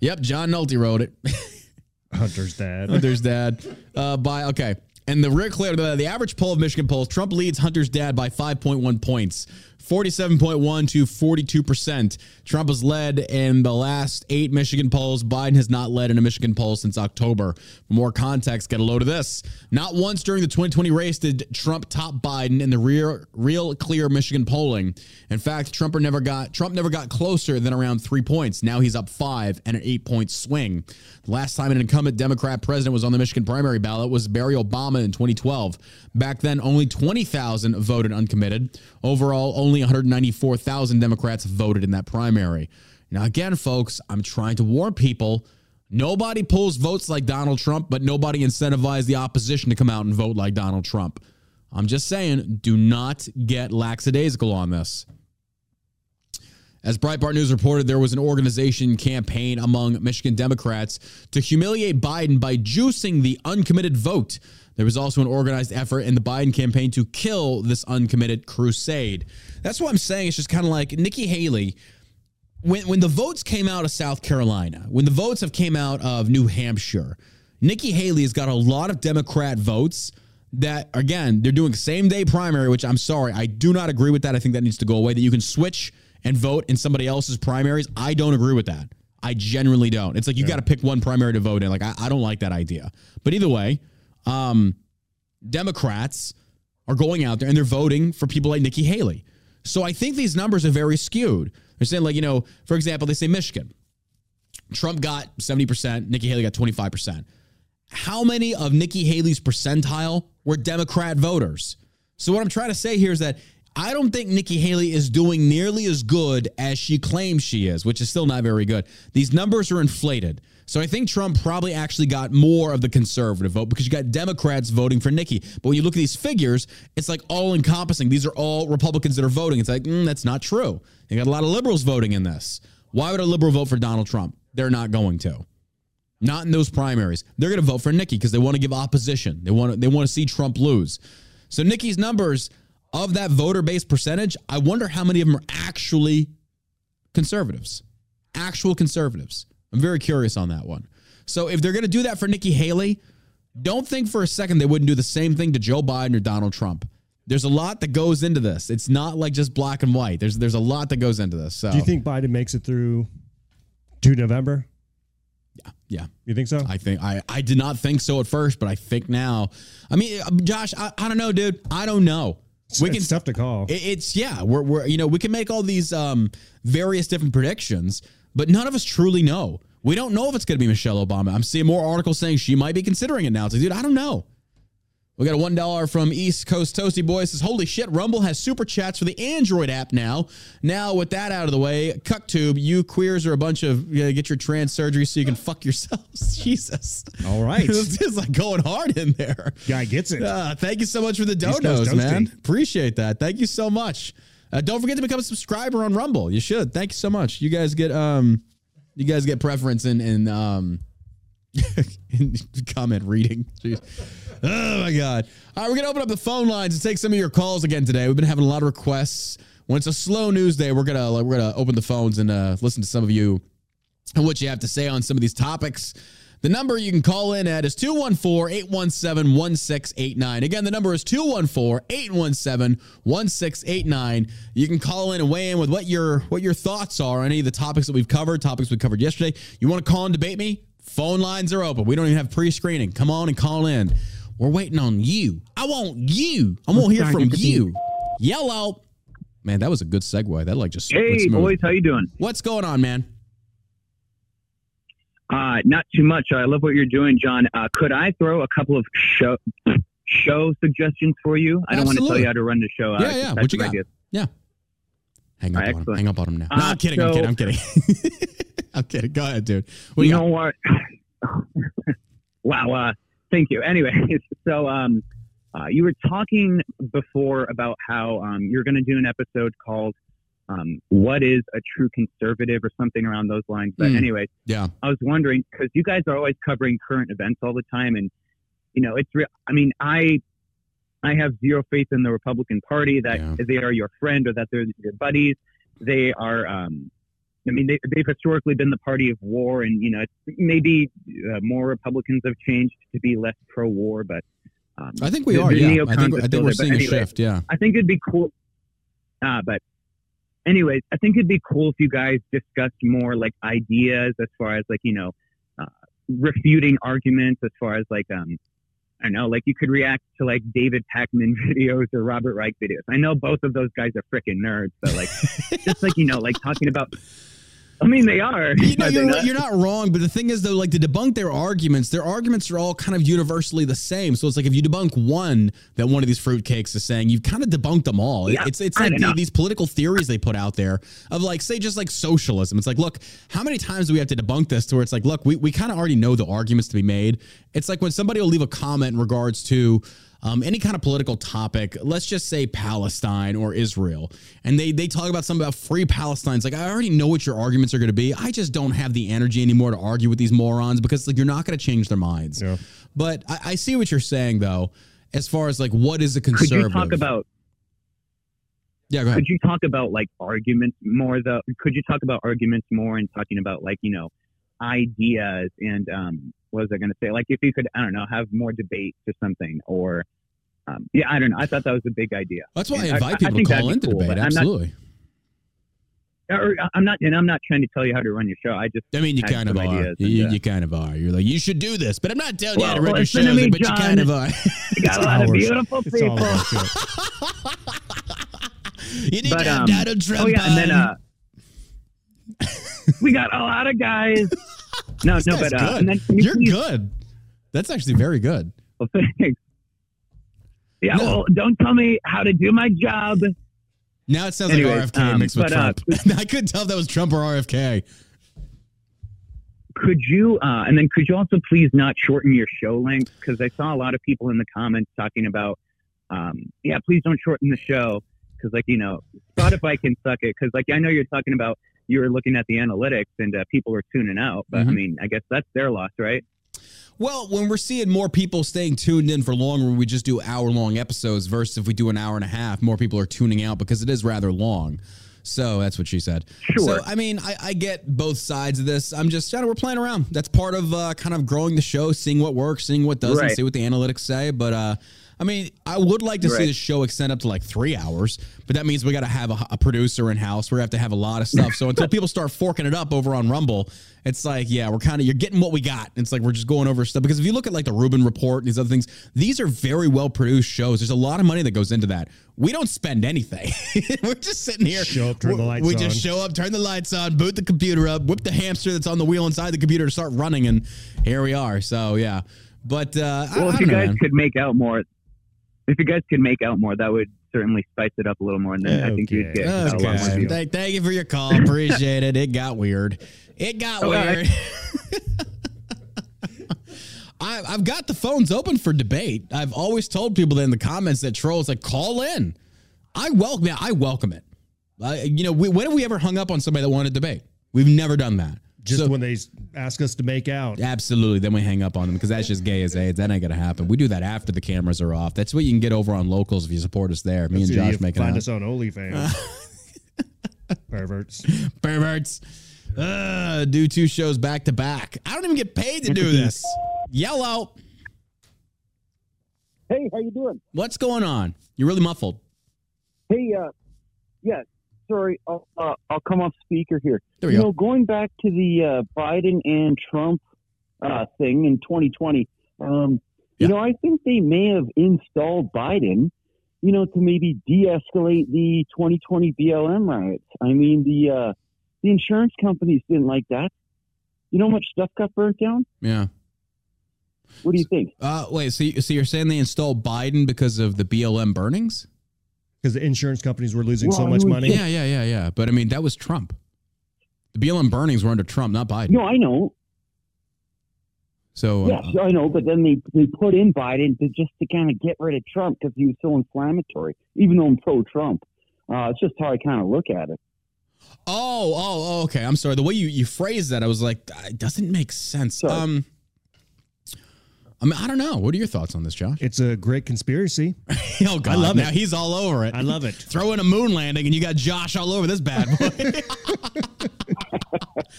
Yep, John Nolte wrote it. Hunter's dad. Hunter's dad uh, by okay. And the rear clear the, the average poll of Michigan polls, Trump leads Hunter's dad by 5.1 points. 47.1 to 42%. Trump has led in the last eight Michigan polls. Biden has not led in a Michigan poll since October. For more context, get a load of this. Not once during the 2020 race did Trump top Biden in the rear, real clear Michigan polling. In fact, Trump never got Trump never got closer than around three points. Now he's up five and an eight point swing. The last time an incumbent Democrat president was on the Michigan primary ballot was Barry Obama in 2012. Back then, only 20,000 voted uncommitted. Overall, only 194,000 Democrats voted in that primary. Now, again, folks, I'm trying to warn people. Nobody pulls votes like Donald Trump, but nobody incentivized the opposition to come out and vote like Donald Trump. I'm just saying, do not get lackadaisical on this. As Breitbart News reported, there was an organization campaign among Michigan Democrats to humiliate Biden by juicing the uncommitted vote. There was also an organized effort in the Biden campaign to kill this uncommitted crusade. That's what I'm saying. It's just kind of like Nikki Haley. When, when the votes came out of South Carolina, when the votes have came out of New Hampshire, Nikki Haley has got a lot of Democrat votes that, again, they're doing same day primary, which I'm sorry, I do not agree with that. I think that needs to go away. That you can switch and vote in somebody else's primaries. I don't agree with that. I genuinely don't. It's like you got to pick one primary to vote in. Like I, I don't like that idea. But either way, um, Democrats are going out there and they're voting for people like Nikki Haley. So I think these numbers are very skewed. They're saying, like, you know, for example, they say Michigan. Trump got 70%, Nikki Haley got 25%. How many of Nikki Haley's percentile were Democrat voters? So what I'm trying to say here is that I don't think Nikki Haley is doing nearly as good as she claims she is, which is still not very good. These numbers are inflated. So I think Trump probably actually got more of the conservative vote because you got Democrats voting for Nikki. But when you look at these figures, it's like all encompassing. These are all Republicans that are voting. It's like, mm, that's not true. You got a lot of liberals voting in this. Why would a liberal vote for Donald Trump? They're not going to. Not in those primaries. They're going to vote for Nikki because they want to give opposition. They want to, they want to see Trump lose. So Nikki's numbers of that voter base percentage, I wonder how many of them are actually conservatives. Actual conservatives. I'm very curious on that one. So if they're going to do that for Nikki Haley, don't think for a second they wouldn't do the same thing to Joe Biden or Donald Trump. There's a lot that goes into this. It's not like just black and white. There's there's a lot that goes into this. So Do you think Biden makes it through to November? yeah. Yeah. You think so? I think I I did not think so at first, but I think now. I mean, uh, Josh, I, I don't know, dude. I don't know. We it's can tough to call. it's yeah, we're we're you know we can make all these um various different predictions, but none of us truly know. We don't know if it's going to be Michelle Obama. I'm seeing more articles saying she might be considering it now. It's like, dude, I don't know. We got a one dollar from East Coast Toasty Boy. Says, "Holy shit! Rumble has super chats for the Android app now. Now with that out of the way, CuckTube, you queers are a bunch of you know, get your trans surgery so you can fuck yourselves. Jesus, All right. this is like going hard in there. Guy gets it. Uh, thank you so much for the donos, Toasty. man. Appreciate that. Thank you so much. Uh, don't forget to become a subscriber on Rumble. You should. Thank you so much. You guys get um, you guys get preference in in um, in comment reading. Jeez. Oh my god. All right, we're gonna open up the phone lines and take some of your calls again today. We've been having a lot of requests. When it's a slow news day, we're gonna we're gonna open the phones and uh, listen to some of you and what you have to say on some of these topics. The number you can call in at is 214 817 1689. Again, the number is 214 817 1689. You can call in and weigh in with what your what your thoughts are on any of the topics that we've covered, topics we covered yesterday. You want to call and debate me? Phone lines are open. We don't even have pre screening. Come on and call in. We're waiting on you. I want you. I want to hear from you. Yellow. Man, that was a good segue. That like just Hey, boys, how you doing? What's going on, man? Uh, not too much. I love what you're doing, John. Uh, could I throw a couple of show show suggestions for you? I don't want to tell you how to run the show. Uh, Yeah, just yeah. What you got? ideas. Yeah. Hang up All right, on him. Hang up on him now. no, Uh, I'm kidding. I'm kidding. I'm kidding. I'm kidding. Go ahead, dude. What you you know what? wow. Thank you. Anyway, so um, uh, you were talking before about how um, you're going to do an episode called um, "What is a True Conservative" or something around those lines. But Hmm. anyway, Yeah. I was wondering because you guys are always covering current events all the time, and you know it's real. I mean, I I have zero faith in the Republican Party that Yeah. they are your friend or that they're your buddies. They are. Um, I mean, they, they've historically been the party of war, and you know, it's, maybe uh, more Republicans have changed to be less pro-war, but um, I think we the- are. the Yeah. I think, I think we're there. Seeing a anyway, shift. Yeah. I think it'd be cool. Uh, but anyways, I think it'd be cool if you guys discussed more like ideas as far as like, you know, uh, refuting arguments as far as like, um, I don't know, like you could react to like David Pakman videos or Robert Reich videos. I know both of those guys are freaking nerds, but like, just like, you know, like talking about, I mean, they are. You know, Are you're, not? you're not wrong, but the thing is, though, like to debunk their arguments, their arguments are all kind of universally the same. So it's like if you debunk one that one of these fruitcakes is saying, you've kind of debunked them all. Yeah, it's it's like the, these political theories they put out there of like, say, just like socialism. It's like, look, how many times do we have to debunk this to where it's like, look, we, we kind of already know the arguments to be made. It's like when somebody will leave a comment in regards to um, any kind of political topic, let's just say Palestine or Israel, and they they talk about something about free Palestine. It's like I already know what your arguments are going to be. I just don't have the energy anymore to argue with these morons because like you're not going to change their minds. Yeah. But I, I see what you're saying though, as far as like what is a could you talk about yeah, go ahead. could you talk about like arguments more though could you talk about arguments more and talking about like you know ideas and um what was i going to say like if you could i don't know have more debate or something or um, yeah i don't know i thought that was a big idea That's why I invite people to call in to cool, debate. but I'm not- Absolutely. or, i'm not and i'm not trying to tell you how to run your show i just I mean, you kind of are. You, and, uh, you kind of are. You're like, you should do this, but I'm not telling you how to Well, run your to shows, me, but you kind of are. you got a lot of beautiful people you need but to have um, Donald Trump oh yeah and then uh we got a lot of guys no no but uh, good. You're please- good. That's actually very good. Well, thanks. Yeah, No. well, don't tell me how to do my job. Now it sounds Anyways, like RFK um, mixed with but, uh, Trump. I couldn't tell if that was Trump or RFK. Could you, uh, and then could you also please not shorten your show length? Because I saw a lot of people in the comments talking about, um, yeah, please don't shorten the show. Because, like, you know, Spotify can suck it. Because, like, I know you're talking about you were looking at the analytics and uh, people are tuning out. But, I Mhm. mean, I guess that's their loss, right? Well, when we're seeing more people staying tuned in for longer we just do hour long episodes versus if we do an hour and a half, more people are tuning out because it is rather long. So that's what she said. Sure. So I mean, I, I get both sides of this. I'm just, you know, we're playing around. That's part of uh, kind of growing the show, seeing what works, seeing what doesn't, Right. see what the analytics say. But uh, I mean, I would like to see the show extend up to like three hours, but that means we got to have a, a producer in house. We're gonna have to have a lot of stuff. So until people start forking it up over on Rumble, it's like, yeah, we're kind of you're getting what we got. It's like we're just going over stuff because if you look at like the Rubin Report and these other things, these are very well produced shows. There's a lot of money that goes into that. We don't spend anything. we're just sitting here. Show up, turn the we- lights We on. just show up, turn the lights on, boot the computer up, whip the hamster that's on the wheel inside the computer to start running, and here we are. So yeah, but uh, Well, I, if you don't know, guys man. could make out more, if you guys could make out more, that would certainly spice it up a little more, and then I think you'd Okay. get a lot more Okay. Thank, thank you for your call. Appreciate it. It got weird. It got All weird. I, I've got the phones open for debate. I've always told people that in the comments that trolls like call in. I welcome. Yeah, I welcome it. Uh, you know, we, when have we ever hung up on somebody that wanted to debate? We've never done that. Just So- when they ask us to make out. Absolutely. Then we hang up on them because that's just gay as AIDS. That ain't gonna happen. We do that after the cameras are off. That's what you can get over on locals if you support us there. Me and Josh you making find out. us on OnlyFans. Perverts. Perverts. Uh, do two shows back to back. I don't even get paid to do this. Yellow. Hey, how you doing? What's going on? You're really muffled. Hey, uh, yeah, sorry, I'll, uh, I'll come off speaker here. There we you go. know, going back to the uh, Biden and Trump uh, thing in 2020, um, Yeah. you know, I think they may have installed Biden, you know, to maybe de-escalate the 2020 BLM riots. I mean, the uh, the insurance companies didn't like that. You know how much stuff got burnt down? Yeah. What do you think? Uh, wait. So, so you're saying they installed Biden because of the BLM burnings? Because the insurance companies were losing so much was money. Yeah, yeah, yeah, yeah. But I mean, that was Trump. The BLM burnings were under Trump, not Biden. No, I know. So, uh, Yes, I know, but then they they put in Biden to just to kind of get rid of Trump because he was so inflammatory. Even though I'm pro-Trump, uh, it's just how I kind of look at it. Oh, oh, oh, okay. I'm sorry. The way you, you phrased that, I was like, it doesn't make sense. Sorry. Um, I mean, I don't know. What are your thoughts on this, Josh? It's a great conspiracy. oh God, love now it. he's all over it. I love it. Throw in a moon landing, and you got Josh all over this bad boy.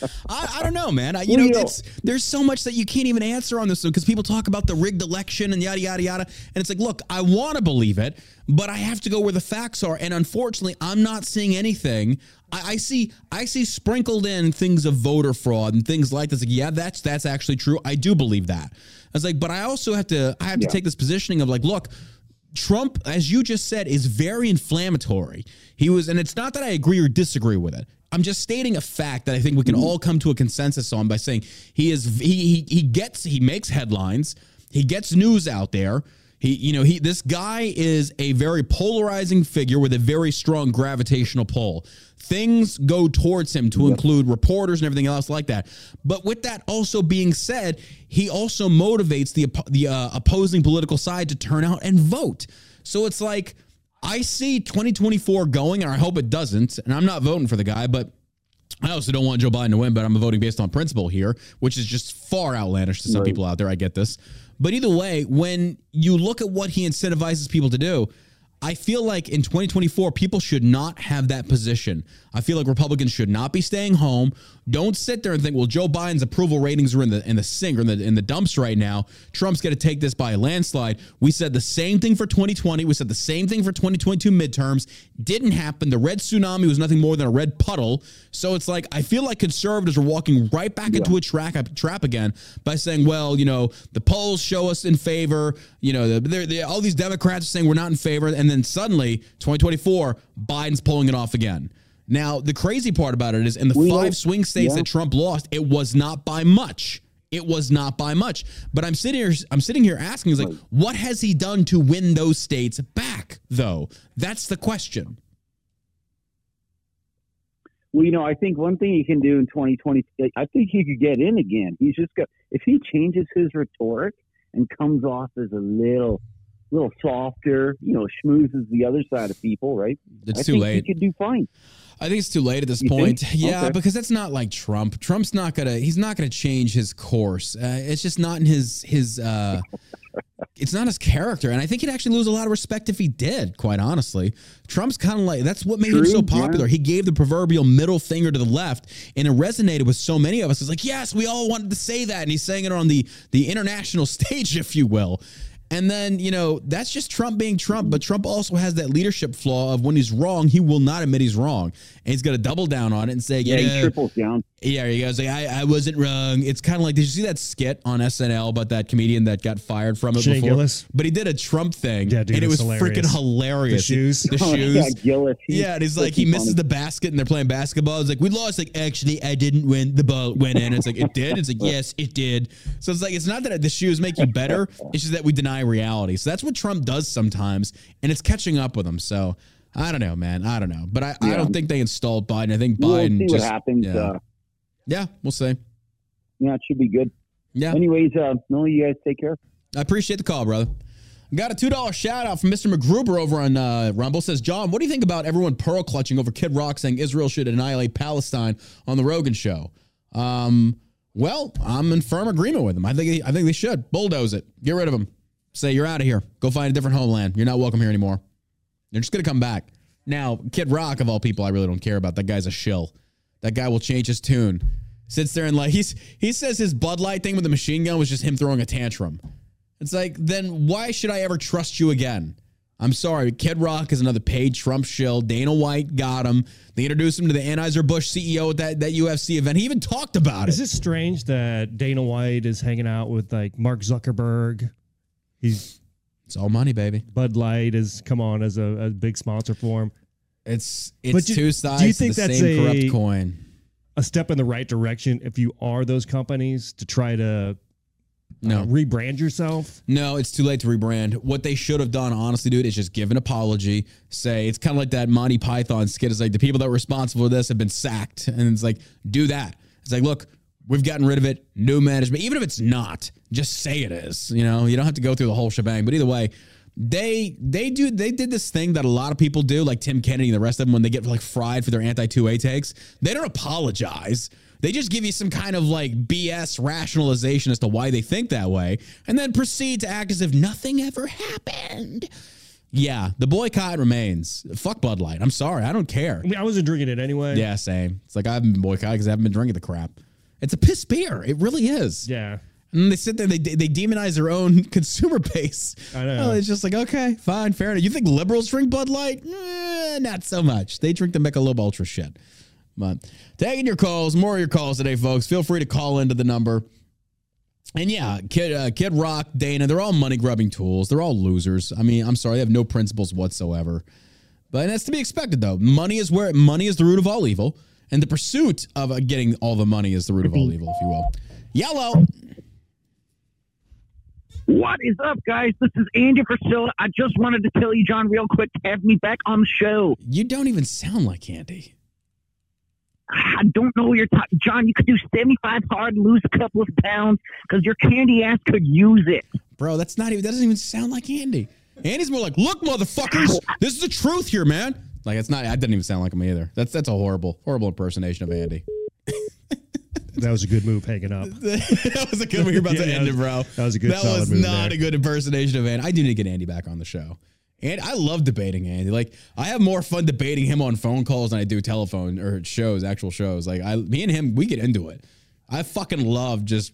I, I don't know, man. I, you know, Well, you know- it's there's so much that you can't even answer on this one because people talk about the rigged election and yada yada yada, and it's like, look, I want to believe it, but I have to go where the facts are, and unfortunately, I'm not seeing anything. I, I see, I see sprinkled in things of voter fraud and things like this. Like, yeah, that's that's actually true. I do believe that. I was like, but I also have to, I have to take this positioning of like, look. Trump, as you just said, is very inflammatory. He was, and it's not that I agree or disagree with it. I'm just stating a fact that I think we can mm-hmm. all come to a consensus on by saying he is he he, he gets he makes headlines, he gets news out there. He, you know, he this guy is a very polarizing figure with a very strong gravitational pull. Things go towards him to include reporters and everything else like that. But with that also being said, he also motivates the the uh, opposing political side to turn out and vote. So it's like I see 2024 going, and I hope it doesn't. And I'm not voting for the guy, but I also don't want Joe Biden to win, but I'm voting based on principle here, which is just far outlandish to some Right. people out there. I get this. But either way, when you look at what he incentivizes people to do, I feel like in 2024, people should not have that position. I feel like Republicans should not be staying home. Don't sit there and think, well, Joe Biden's approval ratings are in the in the sink or in the in the dumps right now. Trump's going to take this by a landslide. We said the same thing for 2020. We said the same thing for 2022 midterms. Didn't happen. The red tsunami was nothing more than a red puddle. So it's like I feel like conservatives are walking right back into a track trap again by saying, well, you know, the polls show us in favor. You know, the, all these Democrats are saying we're not in favor, and then suddenly 2024, Biden's pulling it off again. Now, the crazy part about it is in the We five swing states yeah. that Trump lost, it was not by much. It was not by much. But I'm sitting here, I'm sitting here asking, is like, what has he done to win those states back, though? That's the question. Well, you know, I think one thing he can do in 2020, I think he could get in again. He's just got if he changes his rhetoric and comes off as a little, little softer, you know, schmoozes the other side of people, right? It's I too think late. He could do fine. I think it's too late at this You point. think? Yeah, Okay. because that's not like Trump. Trump's not gonna. He's not gonna change his course. Uh, it's just not in his his. Uh, it's not his character, and I think he'd actually lose a lot of respect if he did. Quite honestly, Trump's kind of like that's what made him True, so yeah. popular. He gave the proverbial middle finger to the left, and it resonated with so many of us. It's like, yes, we all wanted to say that, and he's saying it on the the international stage, if you will. And then, you know, that's just Trump being Trump. But Trump also has that leadership flaw of when he's wrong, he will not admit he's wrong. And he's going to double down on it and say, Yeah, yeah, he triples down. Yeah, he goes like, I, I wasn't wrong. It's kind of like, did you see that skit on SNL about that comedian that got fired from it Shane before? Gillis? But he did a Trump thing, Yeah, dude, and it was it's freaking hilarious. hilarious. The shoes? the Oh, shoes. yeah, Gillis. he's Yeah, and he's like, he misses funny. the basket and they're playing basketball. It's like, we lost. Like, actually, I didn't win. The ball went in. It's like, it did? It's like, yes, it did. So it's like, it's not that the shoes make you better. It's just that we deny reality. So that's what Trump does sometimes. And it's catching up with him. So I don't know, man. I don't know. But I, I don't think they installed Biden. I think We'll Biden see just. what happens. Yeah. Uh, yeah, we'll see. yeah, it should be good. Yeah. Anyways, uh, no, you guys take care. I appreciate the call, brother. Got a two dollar shout out from Mr. McGruber over on uh, Rumble. Says John, what do you think about everyone pearl clutching over Kid Rock saying Israel should annihilate Palestine on the Rogan show? Um, well, I'm in firm agreement with him. I think I think they should bulldoze it, get rid of him, say you're out of here, go find a different homeland. You're not welcome here anymore. They're just gonna come back. Now, Kid Rock of all people, I really don't care about. That guy's a shill. That guy will change his tune. Sits there and like he's he says his Bud Light thing with the machine gun was just him throwing a tantrum. It's like, then why should I ever trust you again? I'm sorry. Kid Rock is another paid Trump shill. Dana White got him. They introduced him to the Anheuser-Busch CEO at that, that UFC event. He even talked about Is it. it strange that Dana White is hanging out with like Mark Zuckerberg? He's It's all money, baby. Bud Light has come on as a, a big sponsor for him. It's it's But you- two do sides you to think the that's same a- corrupt coin. A step in the right direction if you are those companies to try to No. uh, rebrand yourself. No, it's too late to rebrand. What they should have done, honestly, dude, is just give an apology. Say it's kind of like that Monty Python skit. It's like the people that were responsible for this have been sacked, and it's like do that. It's like look, we've gotten rid of it. New management, even if it's not, just say it is. You know, you don't have to go through the whole shebang. But either way, they they do they did this thing that a lot of people do, like Tim Kennedy and the rest of them, when they get like fried for their anti two A takes. They don't apologize. They just give you some kind of like BS rationalization as to why they think that way, and then proceed to act as if nothing ever happened. Yeah, the boycott remains. Fuck Bud Light. I'm sorry. I don't care. I mean, I wasn't drinking it anyway. Yeah, same. It's like I haven't been boycotted because I haven't been drinking the crap. It's a piss beer. It really is. Yeah. And they sit there, they, they demonize their own consumer base. I know. Well, it's just like, okay, fine, fair enough. You think liberals drink Bud Light? Eh, not so much. They drink the Michelob Ultra shit. But taking your calls, more of your calls today, folks. Feel free to call into the number. And yeah, Kid, uh, Kid Rock, Dana, they're all money grubbing tools. They're all losers. I mean, I'm sorry, they have no principles whatsoever. But that's to be expected, though. Money is where money is the root of all evil, and the pursuit of uh, getting all the money is the root of all evil, if you will. Yellow. What is up, guys? This is Andy Frisella. I just wanted to tell you, John, real quick, to have me back on the show. You don't even sound like Andy. I don't know what you're talking. John, you could do 75 hard, lose a couple of pounds, because your candy ass could use it. Bro, that's not even that doesn't even sound like Andy. Andy's more like, look, motherfuckers, this is the truth here, man. Like it's not that doesn't even sound like him either. That's that's a horrible, horrible impersonation of Andy. That was a good move hanging up. that was a good move. You're about Yeah, to end was- it, bro. that was a good, That was not there. a good impersonation of Andy. I do need to get Andy back on the show. And I love debating Andy. Like I have more fun debating him on phone calls than I do telephone or shows, actual shows. Like I, me and him, we get into it. I fucking love just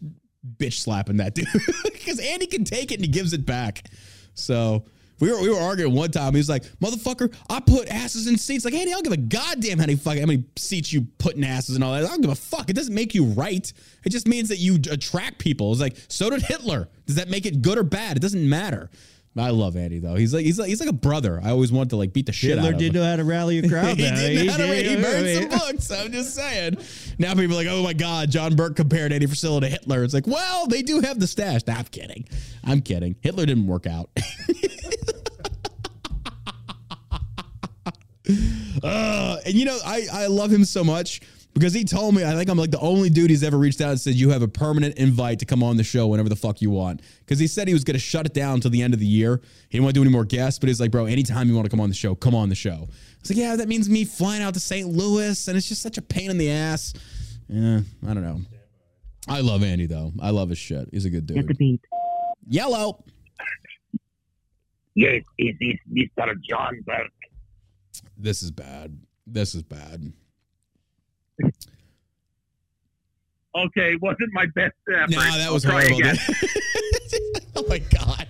bitch slapping that dude because Andy can take it and he gives it back. So we were we were arguing one time. He was like, "Motherfucker, I put asses in seats." Like Andy, I don't give a goddamn how many fucking how many seats you put in asses and all that. I don't give a fuck. It doesn't make you right. It just means that you attract people. It's like so did Hitler. Does that make it good or bad? It doesn't matter. I love Andy though. He's like he's like he's like a brother. I always wanted to like beat the shit out Hitler of did him. know how to rally a crowd. he though. did know how to read. He did. burned some books. I'm just saying. Now people are like, oh my God, John Burk compared Andy Frisella to Hitler. It's like, well, they do have the stash. Nah, I'm kidding. I'm kidding. Hitler didn't work out. uh, and you know, I, I love him so much because he told me, I think I'm like the only dude he's ever reached out and said, you have a permanent invite to come on the show whenever the fuck you want. Because he said he was going to shut it down until the end of the year. He didn't want to do any more guests, but he's like, bro, anytime you want to come on the show, come on the show. I was like, yeah, that means me flying out to St. Louis, and it's just such a pain in the ass. Yeah, I don't know. I love Andy, though. I love his shit. He's a good Get the dude. beat. Yellow. Yes, is this Mr. John Burk? This is bad. This is bad. Okay, wasn't my best effort. No, that was I'll horrible. oh my god!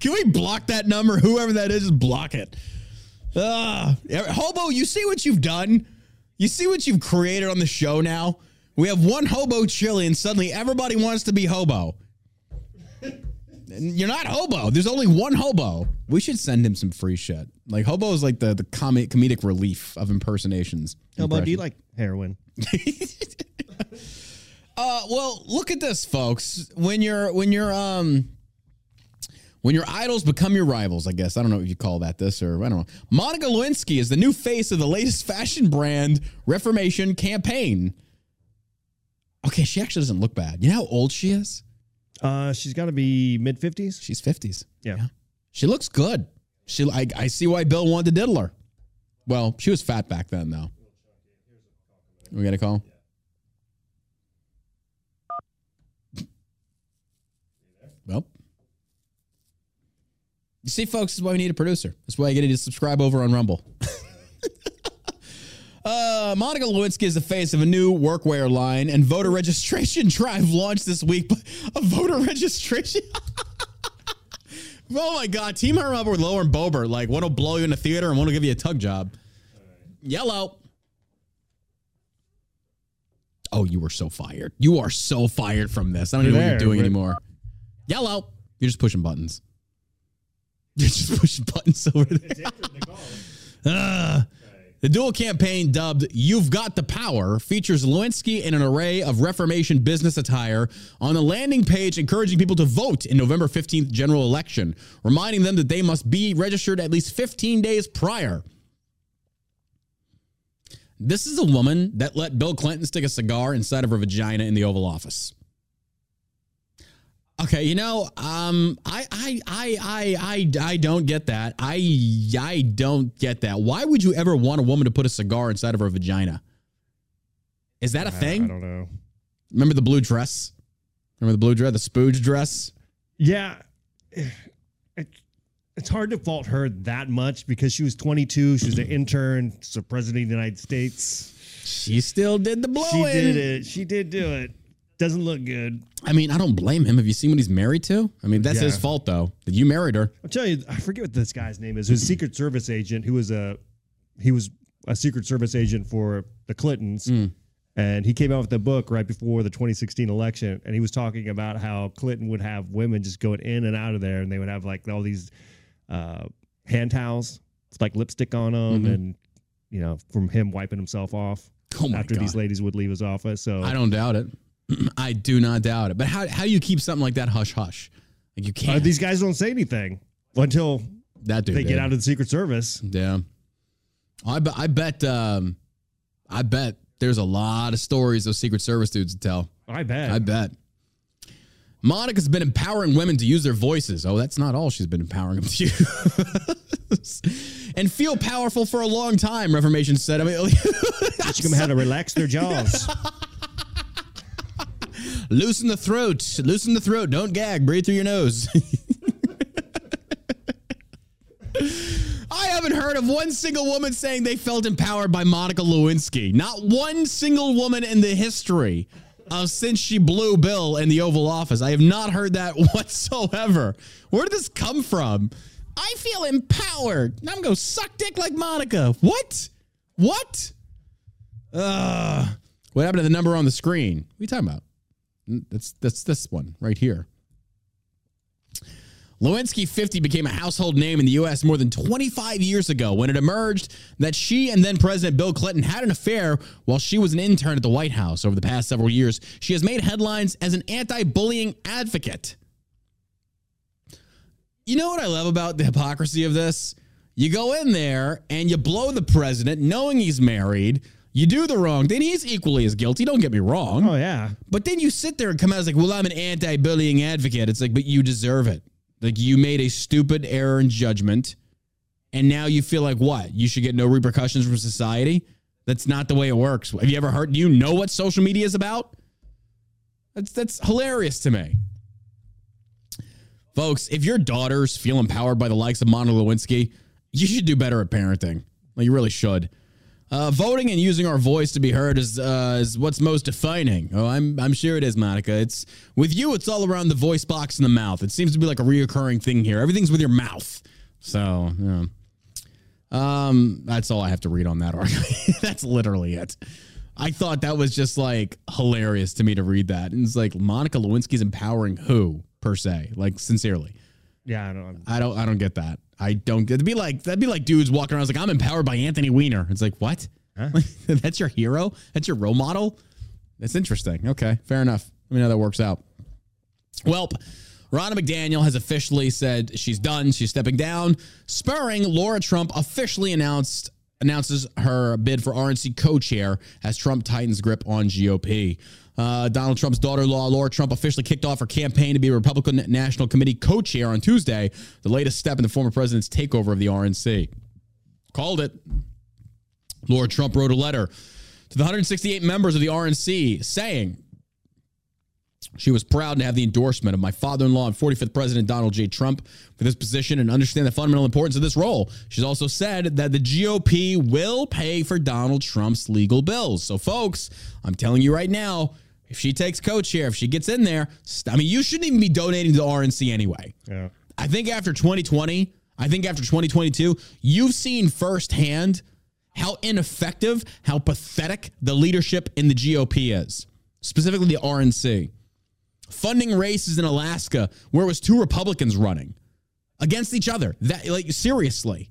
Can we block that number? Whoever that is, just block it. Ah, hobo, you see what you've done? You see what you've created on the show now? We have one hobo chili, and suddenly everybody wants to be hobo. You're not hobo. There's only one hobo. We should send him some free shit. Like hobo is like the the comic comedic relief of impersonations. Elbow, do you like heroin? Uh, well, look at this, folks. When you're when you're um when your idols become your rivals, I guess I don't know if you call that this or I don't know. Monica Lewinsky is the new face of the latest fashion brand Reformation campaign. Okay, she actually doesn't look bad. You know how old she is? Uh, she's got to be mid fifties. She's fifties. Yeah. She looks good. She I, I see why Bill wanted to diddle her. Well, she was fat back then, though. We got a call. Well, you see, folks, this is why we need a producer. That's why I get you to subscribe over on Rumble. Uh, Monica Lewinsky is the face of a new workwear line, and voter registration drive launched this week. But A voter registration. oh my God! Team her up with Lauren Boebert. Like, one will blow you in the theater, and one will give you a tug job. Yellow. Oh, you were so fired. You are so fired from this. I don't even know what you're doing anymore. Yellow. You're just pushing buttons. You're just pushing buttons over there. Ah. The dual campaign dubbed You've Got the Power features Lewinsky in an array of Reformation business attire on the landing page, encouraging people to vote in November 15th general election, reminding them that they must be registered at least 15 days prior. This is a woman that let Bill Clinton stick a cigar inside of her vagina in the Oval Office. Okay, you know, um, I, I, I, I, I, I don't get that. I, I don't get that. Why would you ever want a woman to put a cigar inside of her vagina? Is that a I thing? I don't know. Remember the blue dress? Remember the blue dress, the spooge dress? Yeah, it, it's hard to fault her that much because she was 22. She was an intern. She's the president of the United States. She still did the blowing. She did it. She did do it. Doesn't look good. I mean, I don't blame him. Have you seen what he's married to? I mean, that's Yeah. his fault though. That you married her. I'll tell you. I forget what this guy's name is. Who's a Secret Service agent? Who was a he was a Secret Service agent for the Clintons. And he came out with a book right before the 2016 election, and he was talking about how Clinton would have women just going in and out of there, and they would have like all these uh, hand towels, with like lipstick on them, and you know, from him wiping himself off Oh my after God. these ladies would leave his office. So I don't doubt it. I do not doubt it. But how how do you keep something like that hush hush? Like you uh, can't. these guys don't say anything until that dude they get out of the Secret Service. Yeah. I bet I bet um I bet there's a lot of stories those Secret Service dudes would tell. I bet. I bet. Monica's been empowering women to use their voices. Oh, that's not all she's been empowering them to use. and feel powerful for a long time, Reformation said. I mean, Teach them how to relax their jaws. loosen the throat. Loosen the throat. Don't gag. Breathe through your nose. I haven't heard of one single woman saying they felt empowered by Monica Lewinsky. Not one single woman in the history of since she blew Bill in the Oval Office. I have not heard that whatsoever. Where did this come from? I feel empowered. Now I'm going to suck dick like Monica. What? What? Uh, what happened to the number on the screen? What are you talking about? That's that's this one right here. Lewinsky 50 became a household name in the U.S. more than 25 years ago when it emerged that she and then President Bill Clinton had an affair while she was an intern at the White House. Over the past several years, she has made headlines as an anti bullying advocate. You know what I love about the hypocrisy of this? You go in there and you blow the president knowing he's married. You do the wrong then He's equally as guilty. Don't get me wrong. oh yeah. But then you sit there and come out as like, well, I'm an anti-bullying advocate. It's like, but you deserve it. Like you made a stupid error in judgment, and now you feel like what? You should get no repercussions from society. That's not the way it works. Have you ever heard? Do you know what social media is about? That's that's hilarious to me. Folks, if your daughters feel empowered by the likes of Monica Lewinsky, you should do better at parenting. Like you really should. Uh, voting and using our voice to be heard is uh, is what's most defining. Oh, I'm I'm sure it is, Monica. It's with you. It's all around the voice box and the mouth. It seems to be like a reoccurring thing here. Everything's with your mouth. So, yeah. Um, that's all I have to read on that argument. that's literally it. I thought that was just like hilarious to me to read that. And it's like Monica Lewinsky's empowering who per se, like sincerely. Yeah, I don't. I don't I don't get that. I don't get to be like that'd be like dudes walking around like I'm empowered by Anthony Weiner. It's like what? That's your hero? That's your role model? That's interesting. Okay, fair enough. Let me know how that works out. Well, Ronna McDaniel has officially said she's done. She's stepping down, spurring Laura Trump officially announced announces her bid for RNC co-chair as Trump tightens grip on GOP. Uh, Donald Trump's daughter-in-law, Laura Trump, officially kicked off her campaign to be a Republican National Committee co-chair on Tuesday, the latest step in the former president's takeover of the RNC. Called it. Laura Trump wrote a letter to the 168 members of the RNC saying, she was proud to have the endorsement of my father in law and 45th President Donald J. Trump for this position and understand the fundamental importance of this role. She's also said that the GOP will pay for Donald Trump's legal bills. So, folks, I'm telling you right now, if she takes co chair, if she gets in there, I mean, you shouldn't even be donating to the RNC anyway. Yeah. I think after 2020, I think after 2022, you've seen firsthand how ineffective, how pathetic the leadership in the GOP is, specifically the RNC. Funding races in Alaska where it was two Republicans running against each other. That like seriously.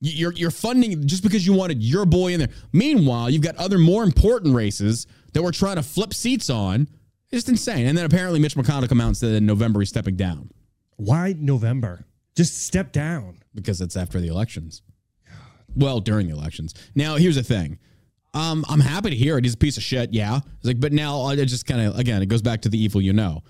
You- You're you're funding just because you wanted your boy in there. Meanwhile, you've got other more important races that we're trying to flip seats on. It's just insane. And then apparently Mitch McConnell come out and said in November he's stepping down Why November? Just step down. because it's after the elections. Well, during the elections. Now, here's the thing. Um, I'm happy to hear it. He's a piece of shit. Yeah. It's like, but now I just kind of again, it goes back to the evil you know.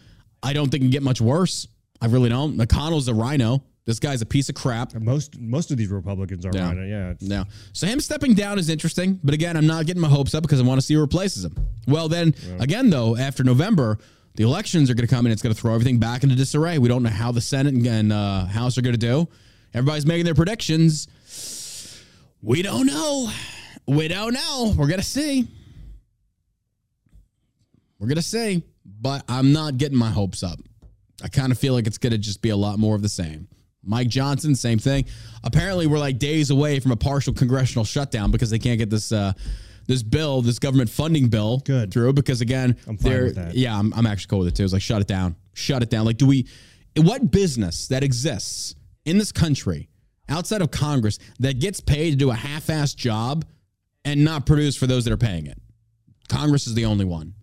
I don't think it can get much worse. I really don't. McConnell's a RINO. This guy's a piece of crap. Most most of these Republicans are Yeah. right. Yeah. Yeah. So him stepping down is interesting, but again, I'm not getting my hopes up because I want to see who replaces him. Well, then again, though, after November, the elections are going to come and it's going to throw everything back into disarray. We don't know how the Senate and- and uh, House are going to do. Everybody's making their predictions. We don't know. We don't know. We're going to see. We're going to see, but I'm not getting my hopes up. I kind of feel like it's going to just be a lot more of the same. Mike Johnson, same thing. Apparently, we're like days away from a partial congressional shutdown because they can't get this uh, this bill, this government funding bill, Good. through. Because again, I'm fine they're- with that. Yeah, I'm, I'm actually cool with it too. It's like shut it down, shut it down. Like, do we? What business that exists in this country outside of Congress that gets paid to do a half-assed job and not produce for those that are paying it? Congress is the only one.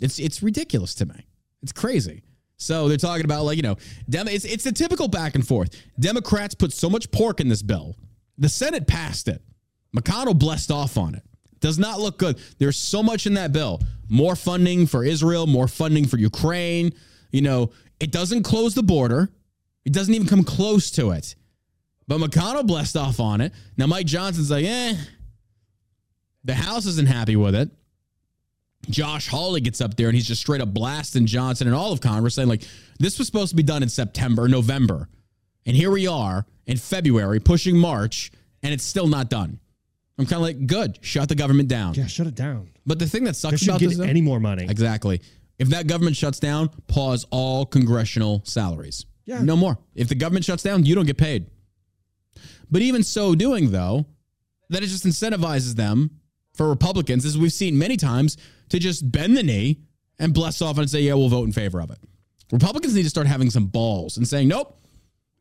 It's it's ridiculous to me. It's crazy. So they're talking about like you know, Dem- it's it's a typical back and forth. Democrats put so much pork in this bill. The Senate passed it. McConnell blessed off on it. Does not look good. There's so much in that bill. More funding for Israel, more funding for Ukraine. You know, it doesn't close the border. It doesn't even come close to it. But McConnell blessed off on it. Now Mike Johnson's like, eh. The House isn't happy with it. Josh Hawley gets up there and he's just straight up blasting Johnson and all of Congress, saying like this was supposed to be done in September, November, and here we are in February, pushing March, and it's still not done. I'm kind of like, good, shut the government down. Yeah. Shut it down. But the thing that sucks about get this, though- any more money. exactly, if that government shuts down, pause all congressional salaries. Yeah. no more. If the government shuts down, you don't get paid. But even so doing, though, that it just incentivizes them for Republicans, as we've seen many times, to just bend the knee and bless off and say, "Yeah, we'll vote in favor of it." Republicans need to start having some balls and saying, "Nope,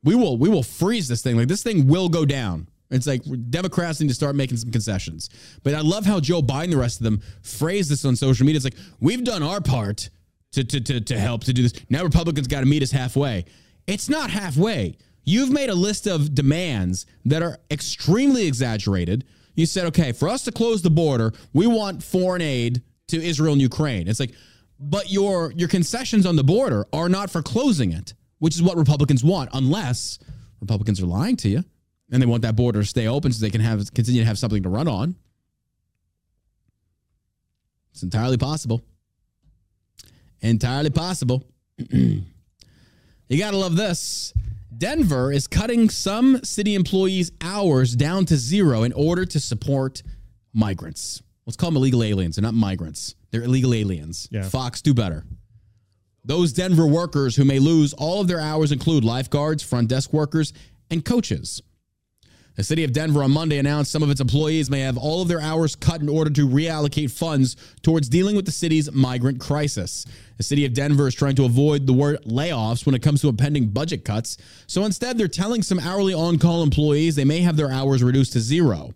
we will, we will freeze this thing. Like this thing will go down." It's like Democrats need to start making some concessions. But I love how Joe Biden, the rest of them, phrase this on social media. It's like we've done our part to to to, to help to do this. Now Republicans got to meet us halfway. It's not halfway. You've made a list of demands that are extremely exaggerated. You said, okay, for us to close the border, we want foreign aid to Israel and Ukraine. It's like, but your your concessions on the border are not for closing it, which is what Republicans want, unless Republicans are lying to you and they want that border to stay open so they can have continue to have something to run on. It's entirely possible. Entirely possible. you got to love this. Denver is cutting some city employees' hours down to zero in order to support migrants. Let's call them illegal aliens. They're not migrants, they're illegal aliens. Yeah. Fox, do better. Those Denver workers who may lose all of their hours include lifeguards, front desk workers, and coaches. The city of Denver on Monday announced some of its employees may have all of their hours cut in order to reallocate funds towards dealing with the city's migrant crisis. The city of Denver is trying to avoid the word layoffs when it comes to impending budget cuts. So instead, they're telling some hourly on call employees they may have their hours reduced to zero.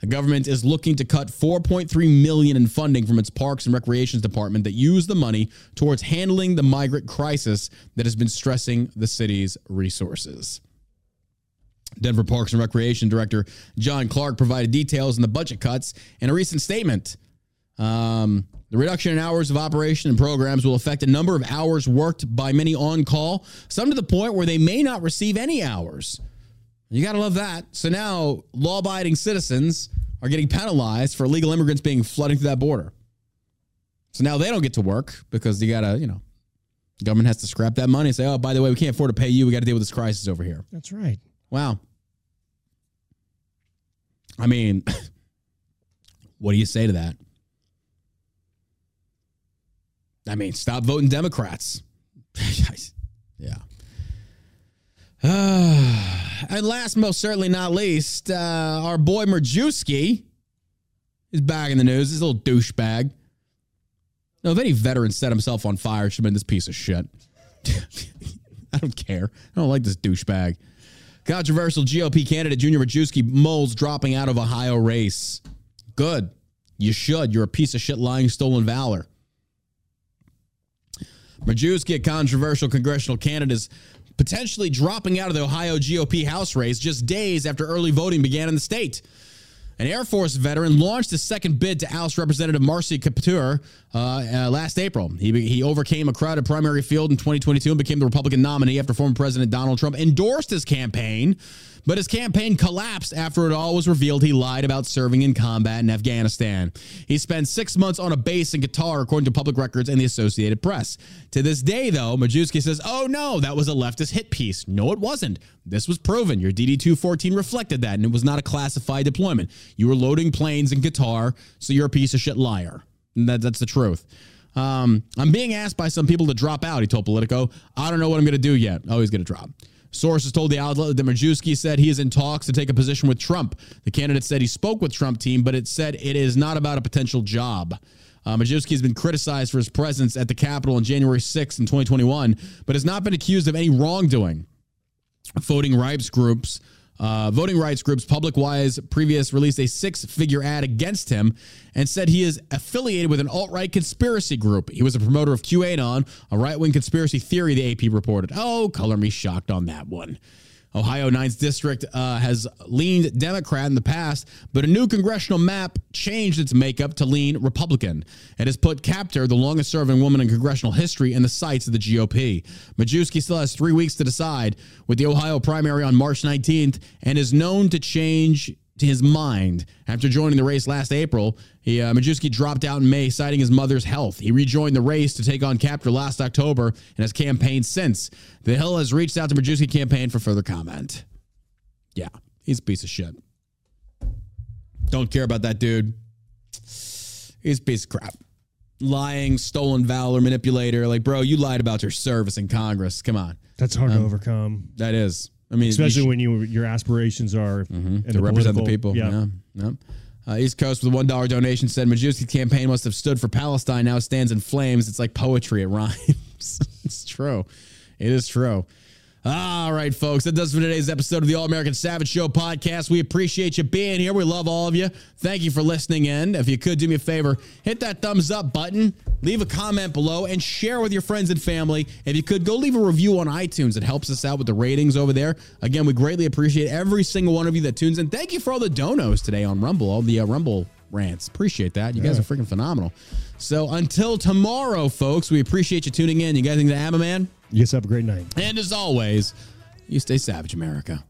The government is looking to cut 4.3 million in funding from its Parks and Recreations department that use the money towards handling the migrant crisis that has been stressing the city's resources. Denver Parks and Recreation Director John Clark provided details on the budget cuts in a recent statement. Um, the reduction in hours of operation and programs will affect a number of hours worked by many on call, some to the point where they may not receive any hours. You got to love that. So now law abiding citizens are getting penalized for illegal immigrants being flooding through that border. So now they don't get to work because you got to, you know, government has to scrap that money and say, oh, by the way, we can't afford to pay you. We got to deal with this crisis over here. That's right. Wow. I mean, what do you say to that? I mean, stop voting Democrats. yeah. and last, most certainly not least, uh, our boy Majewski is back in the news. This little douchebag. No, if any veteran set himself on fire, it should have been this piece of shit. I don't care. I don't like this douchebag. Controversial GOP candidate Junior Majewski moles dropping out of Ohio race. Good. You should. You're a piece of shit lying stolen valor. Majewski, a controversial congressional candidate, is potentially dropping out of the Ohio GOP House race just days after early voting began in the state. An Air Force veteran launched a second bid to oust Representative Marcy Kaptur uh, uh, last April. He, he overcame a crowded primary field in 2022 and became the Republican nominee after former President Donald Trump endorsed his campaign. But his campaign collapsed after it all was revealed he lied about serving in combat in Afghanistan. He spent six months on a base in Qatar, according to public records and the Associated Press. To this day, though, Majewski says, oh no, that was a leftist hit piece. No, it wasn't. This was proven. Your DD 214 reflected that, and it was not a classified deployment. You were loading planes in Qatar, so you're a piece of shit liar. That, that's the truth. Um, I'm being asked by some people to drop out, he told Politico. I don't know what I'm going to do yet. Oh, he's going to drop. Sources told the outlet that Majewski said he is in talks to take a position with Trump. The candidate said he spoke with Trump team, but it said it is not about a potential job. Uh, Majewski has been criticized for his presence at the Capitol on January 6th in 2021, but has not been accused of any wrongdoing. Voting rights groups, uh, voting rights groups, Public Wise, previous released a six-figure ad against him and said he is affiliated with an alt-right conspiracy group. He was a promoter of QAnon, a right-wing conspiracy theory. The AP reported. Oh, color me shocked on that one. Ohio 9th District uh, has leaned Democrat in the past, but a new congressional map changed its makeup to lean Republican. It has put Kaptur, the longest serving woman in congressional history, in the sights of the GOP. Majewski still has three weeks to decide with the Ohio primary on March 19th and is known to change his mind. After joining the race last April, he, uh, Majewski dropped out in May, citing his mother's health. He rejoined the race to take on Kaptur last October and has campaigned since. The Hill has reached out to Majewski campaign for further comment. Yeah, he's a piece of shit. Don't care about that dude. He's a piece of crap. Lying, stolen valor, manipulator. Like, bro, you lied about your service in Congress. Come on. That's hard to overcome, That is. I mean, especially when you your aspirations are in to represent the people. Yeah. Yeah. yeah. Uh, East Coast with a one dollar donation said Majewski's campaign must have stood for Palestine. Now it stands in flames. It's like poetry. It rhymes. it's true. It is true. All right, folks. That does it for today's episode of the All American Savage Show podcast. We appreciate you being here. We love all of you. Thank you for listening in. If you could do me a favor, hit that thumbs up button, leave a comment below, and share with your friends and family. If you could, go leave a review on iTunes. It helps us out with the ratings over there. Again, we greatly appreciate every single one of you that tunes in. Thank you for all the donos today on Rumble, all the uh, Rumble rants. Appreciate that. You guys are freaking phenomenal. So until tomorrow, folks, we appreciate you tuning in. You guys think the Abba Man? You guys have a great night. And as always, you stay savage, America.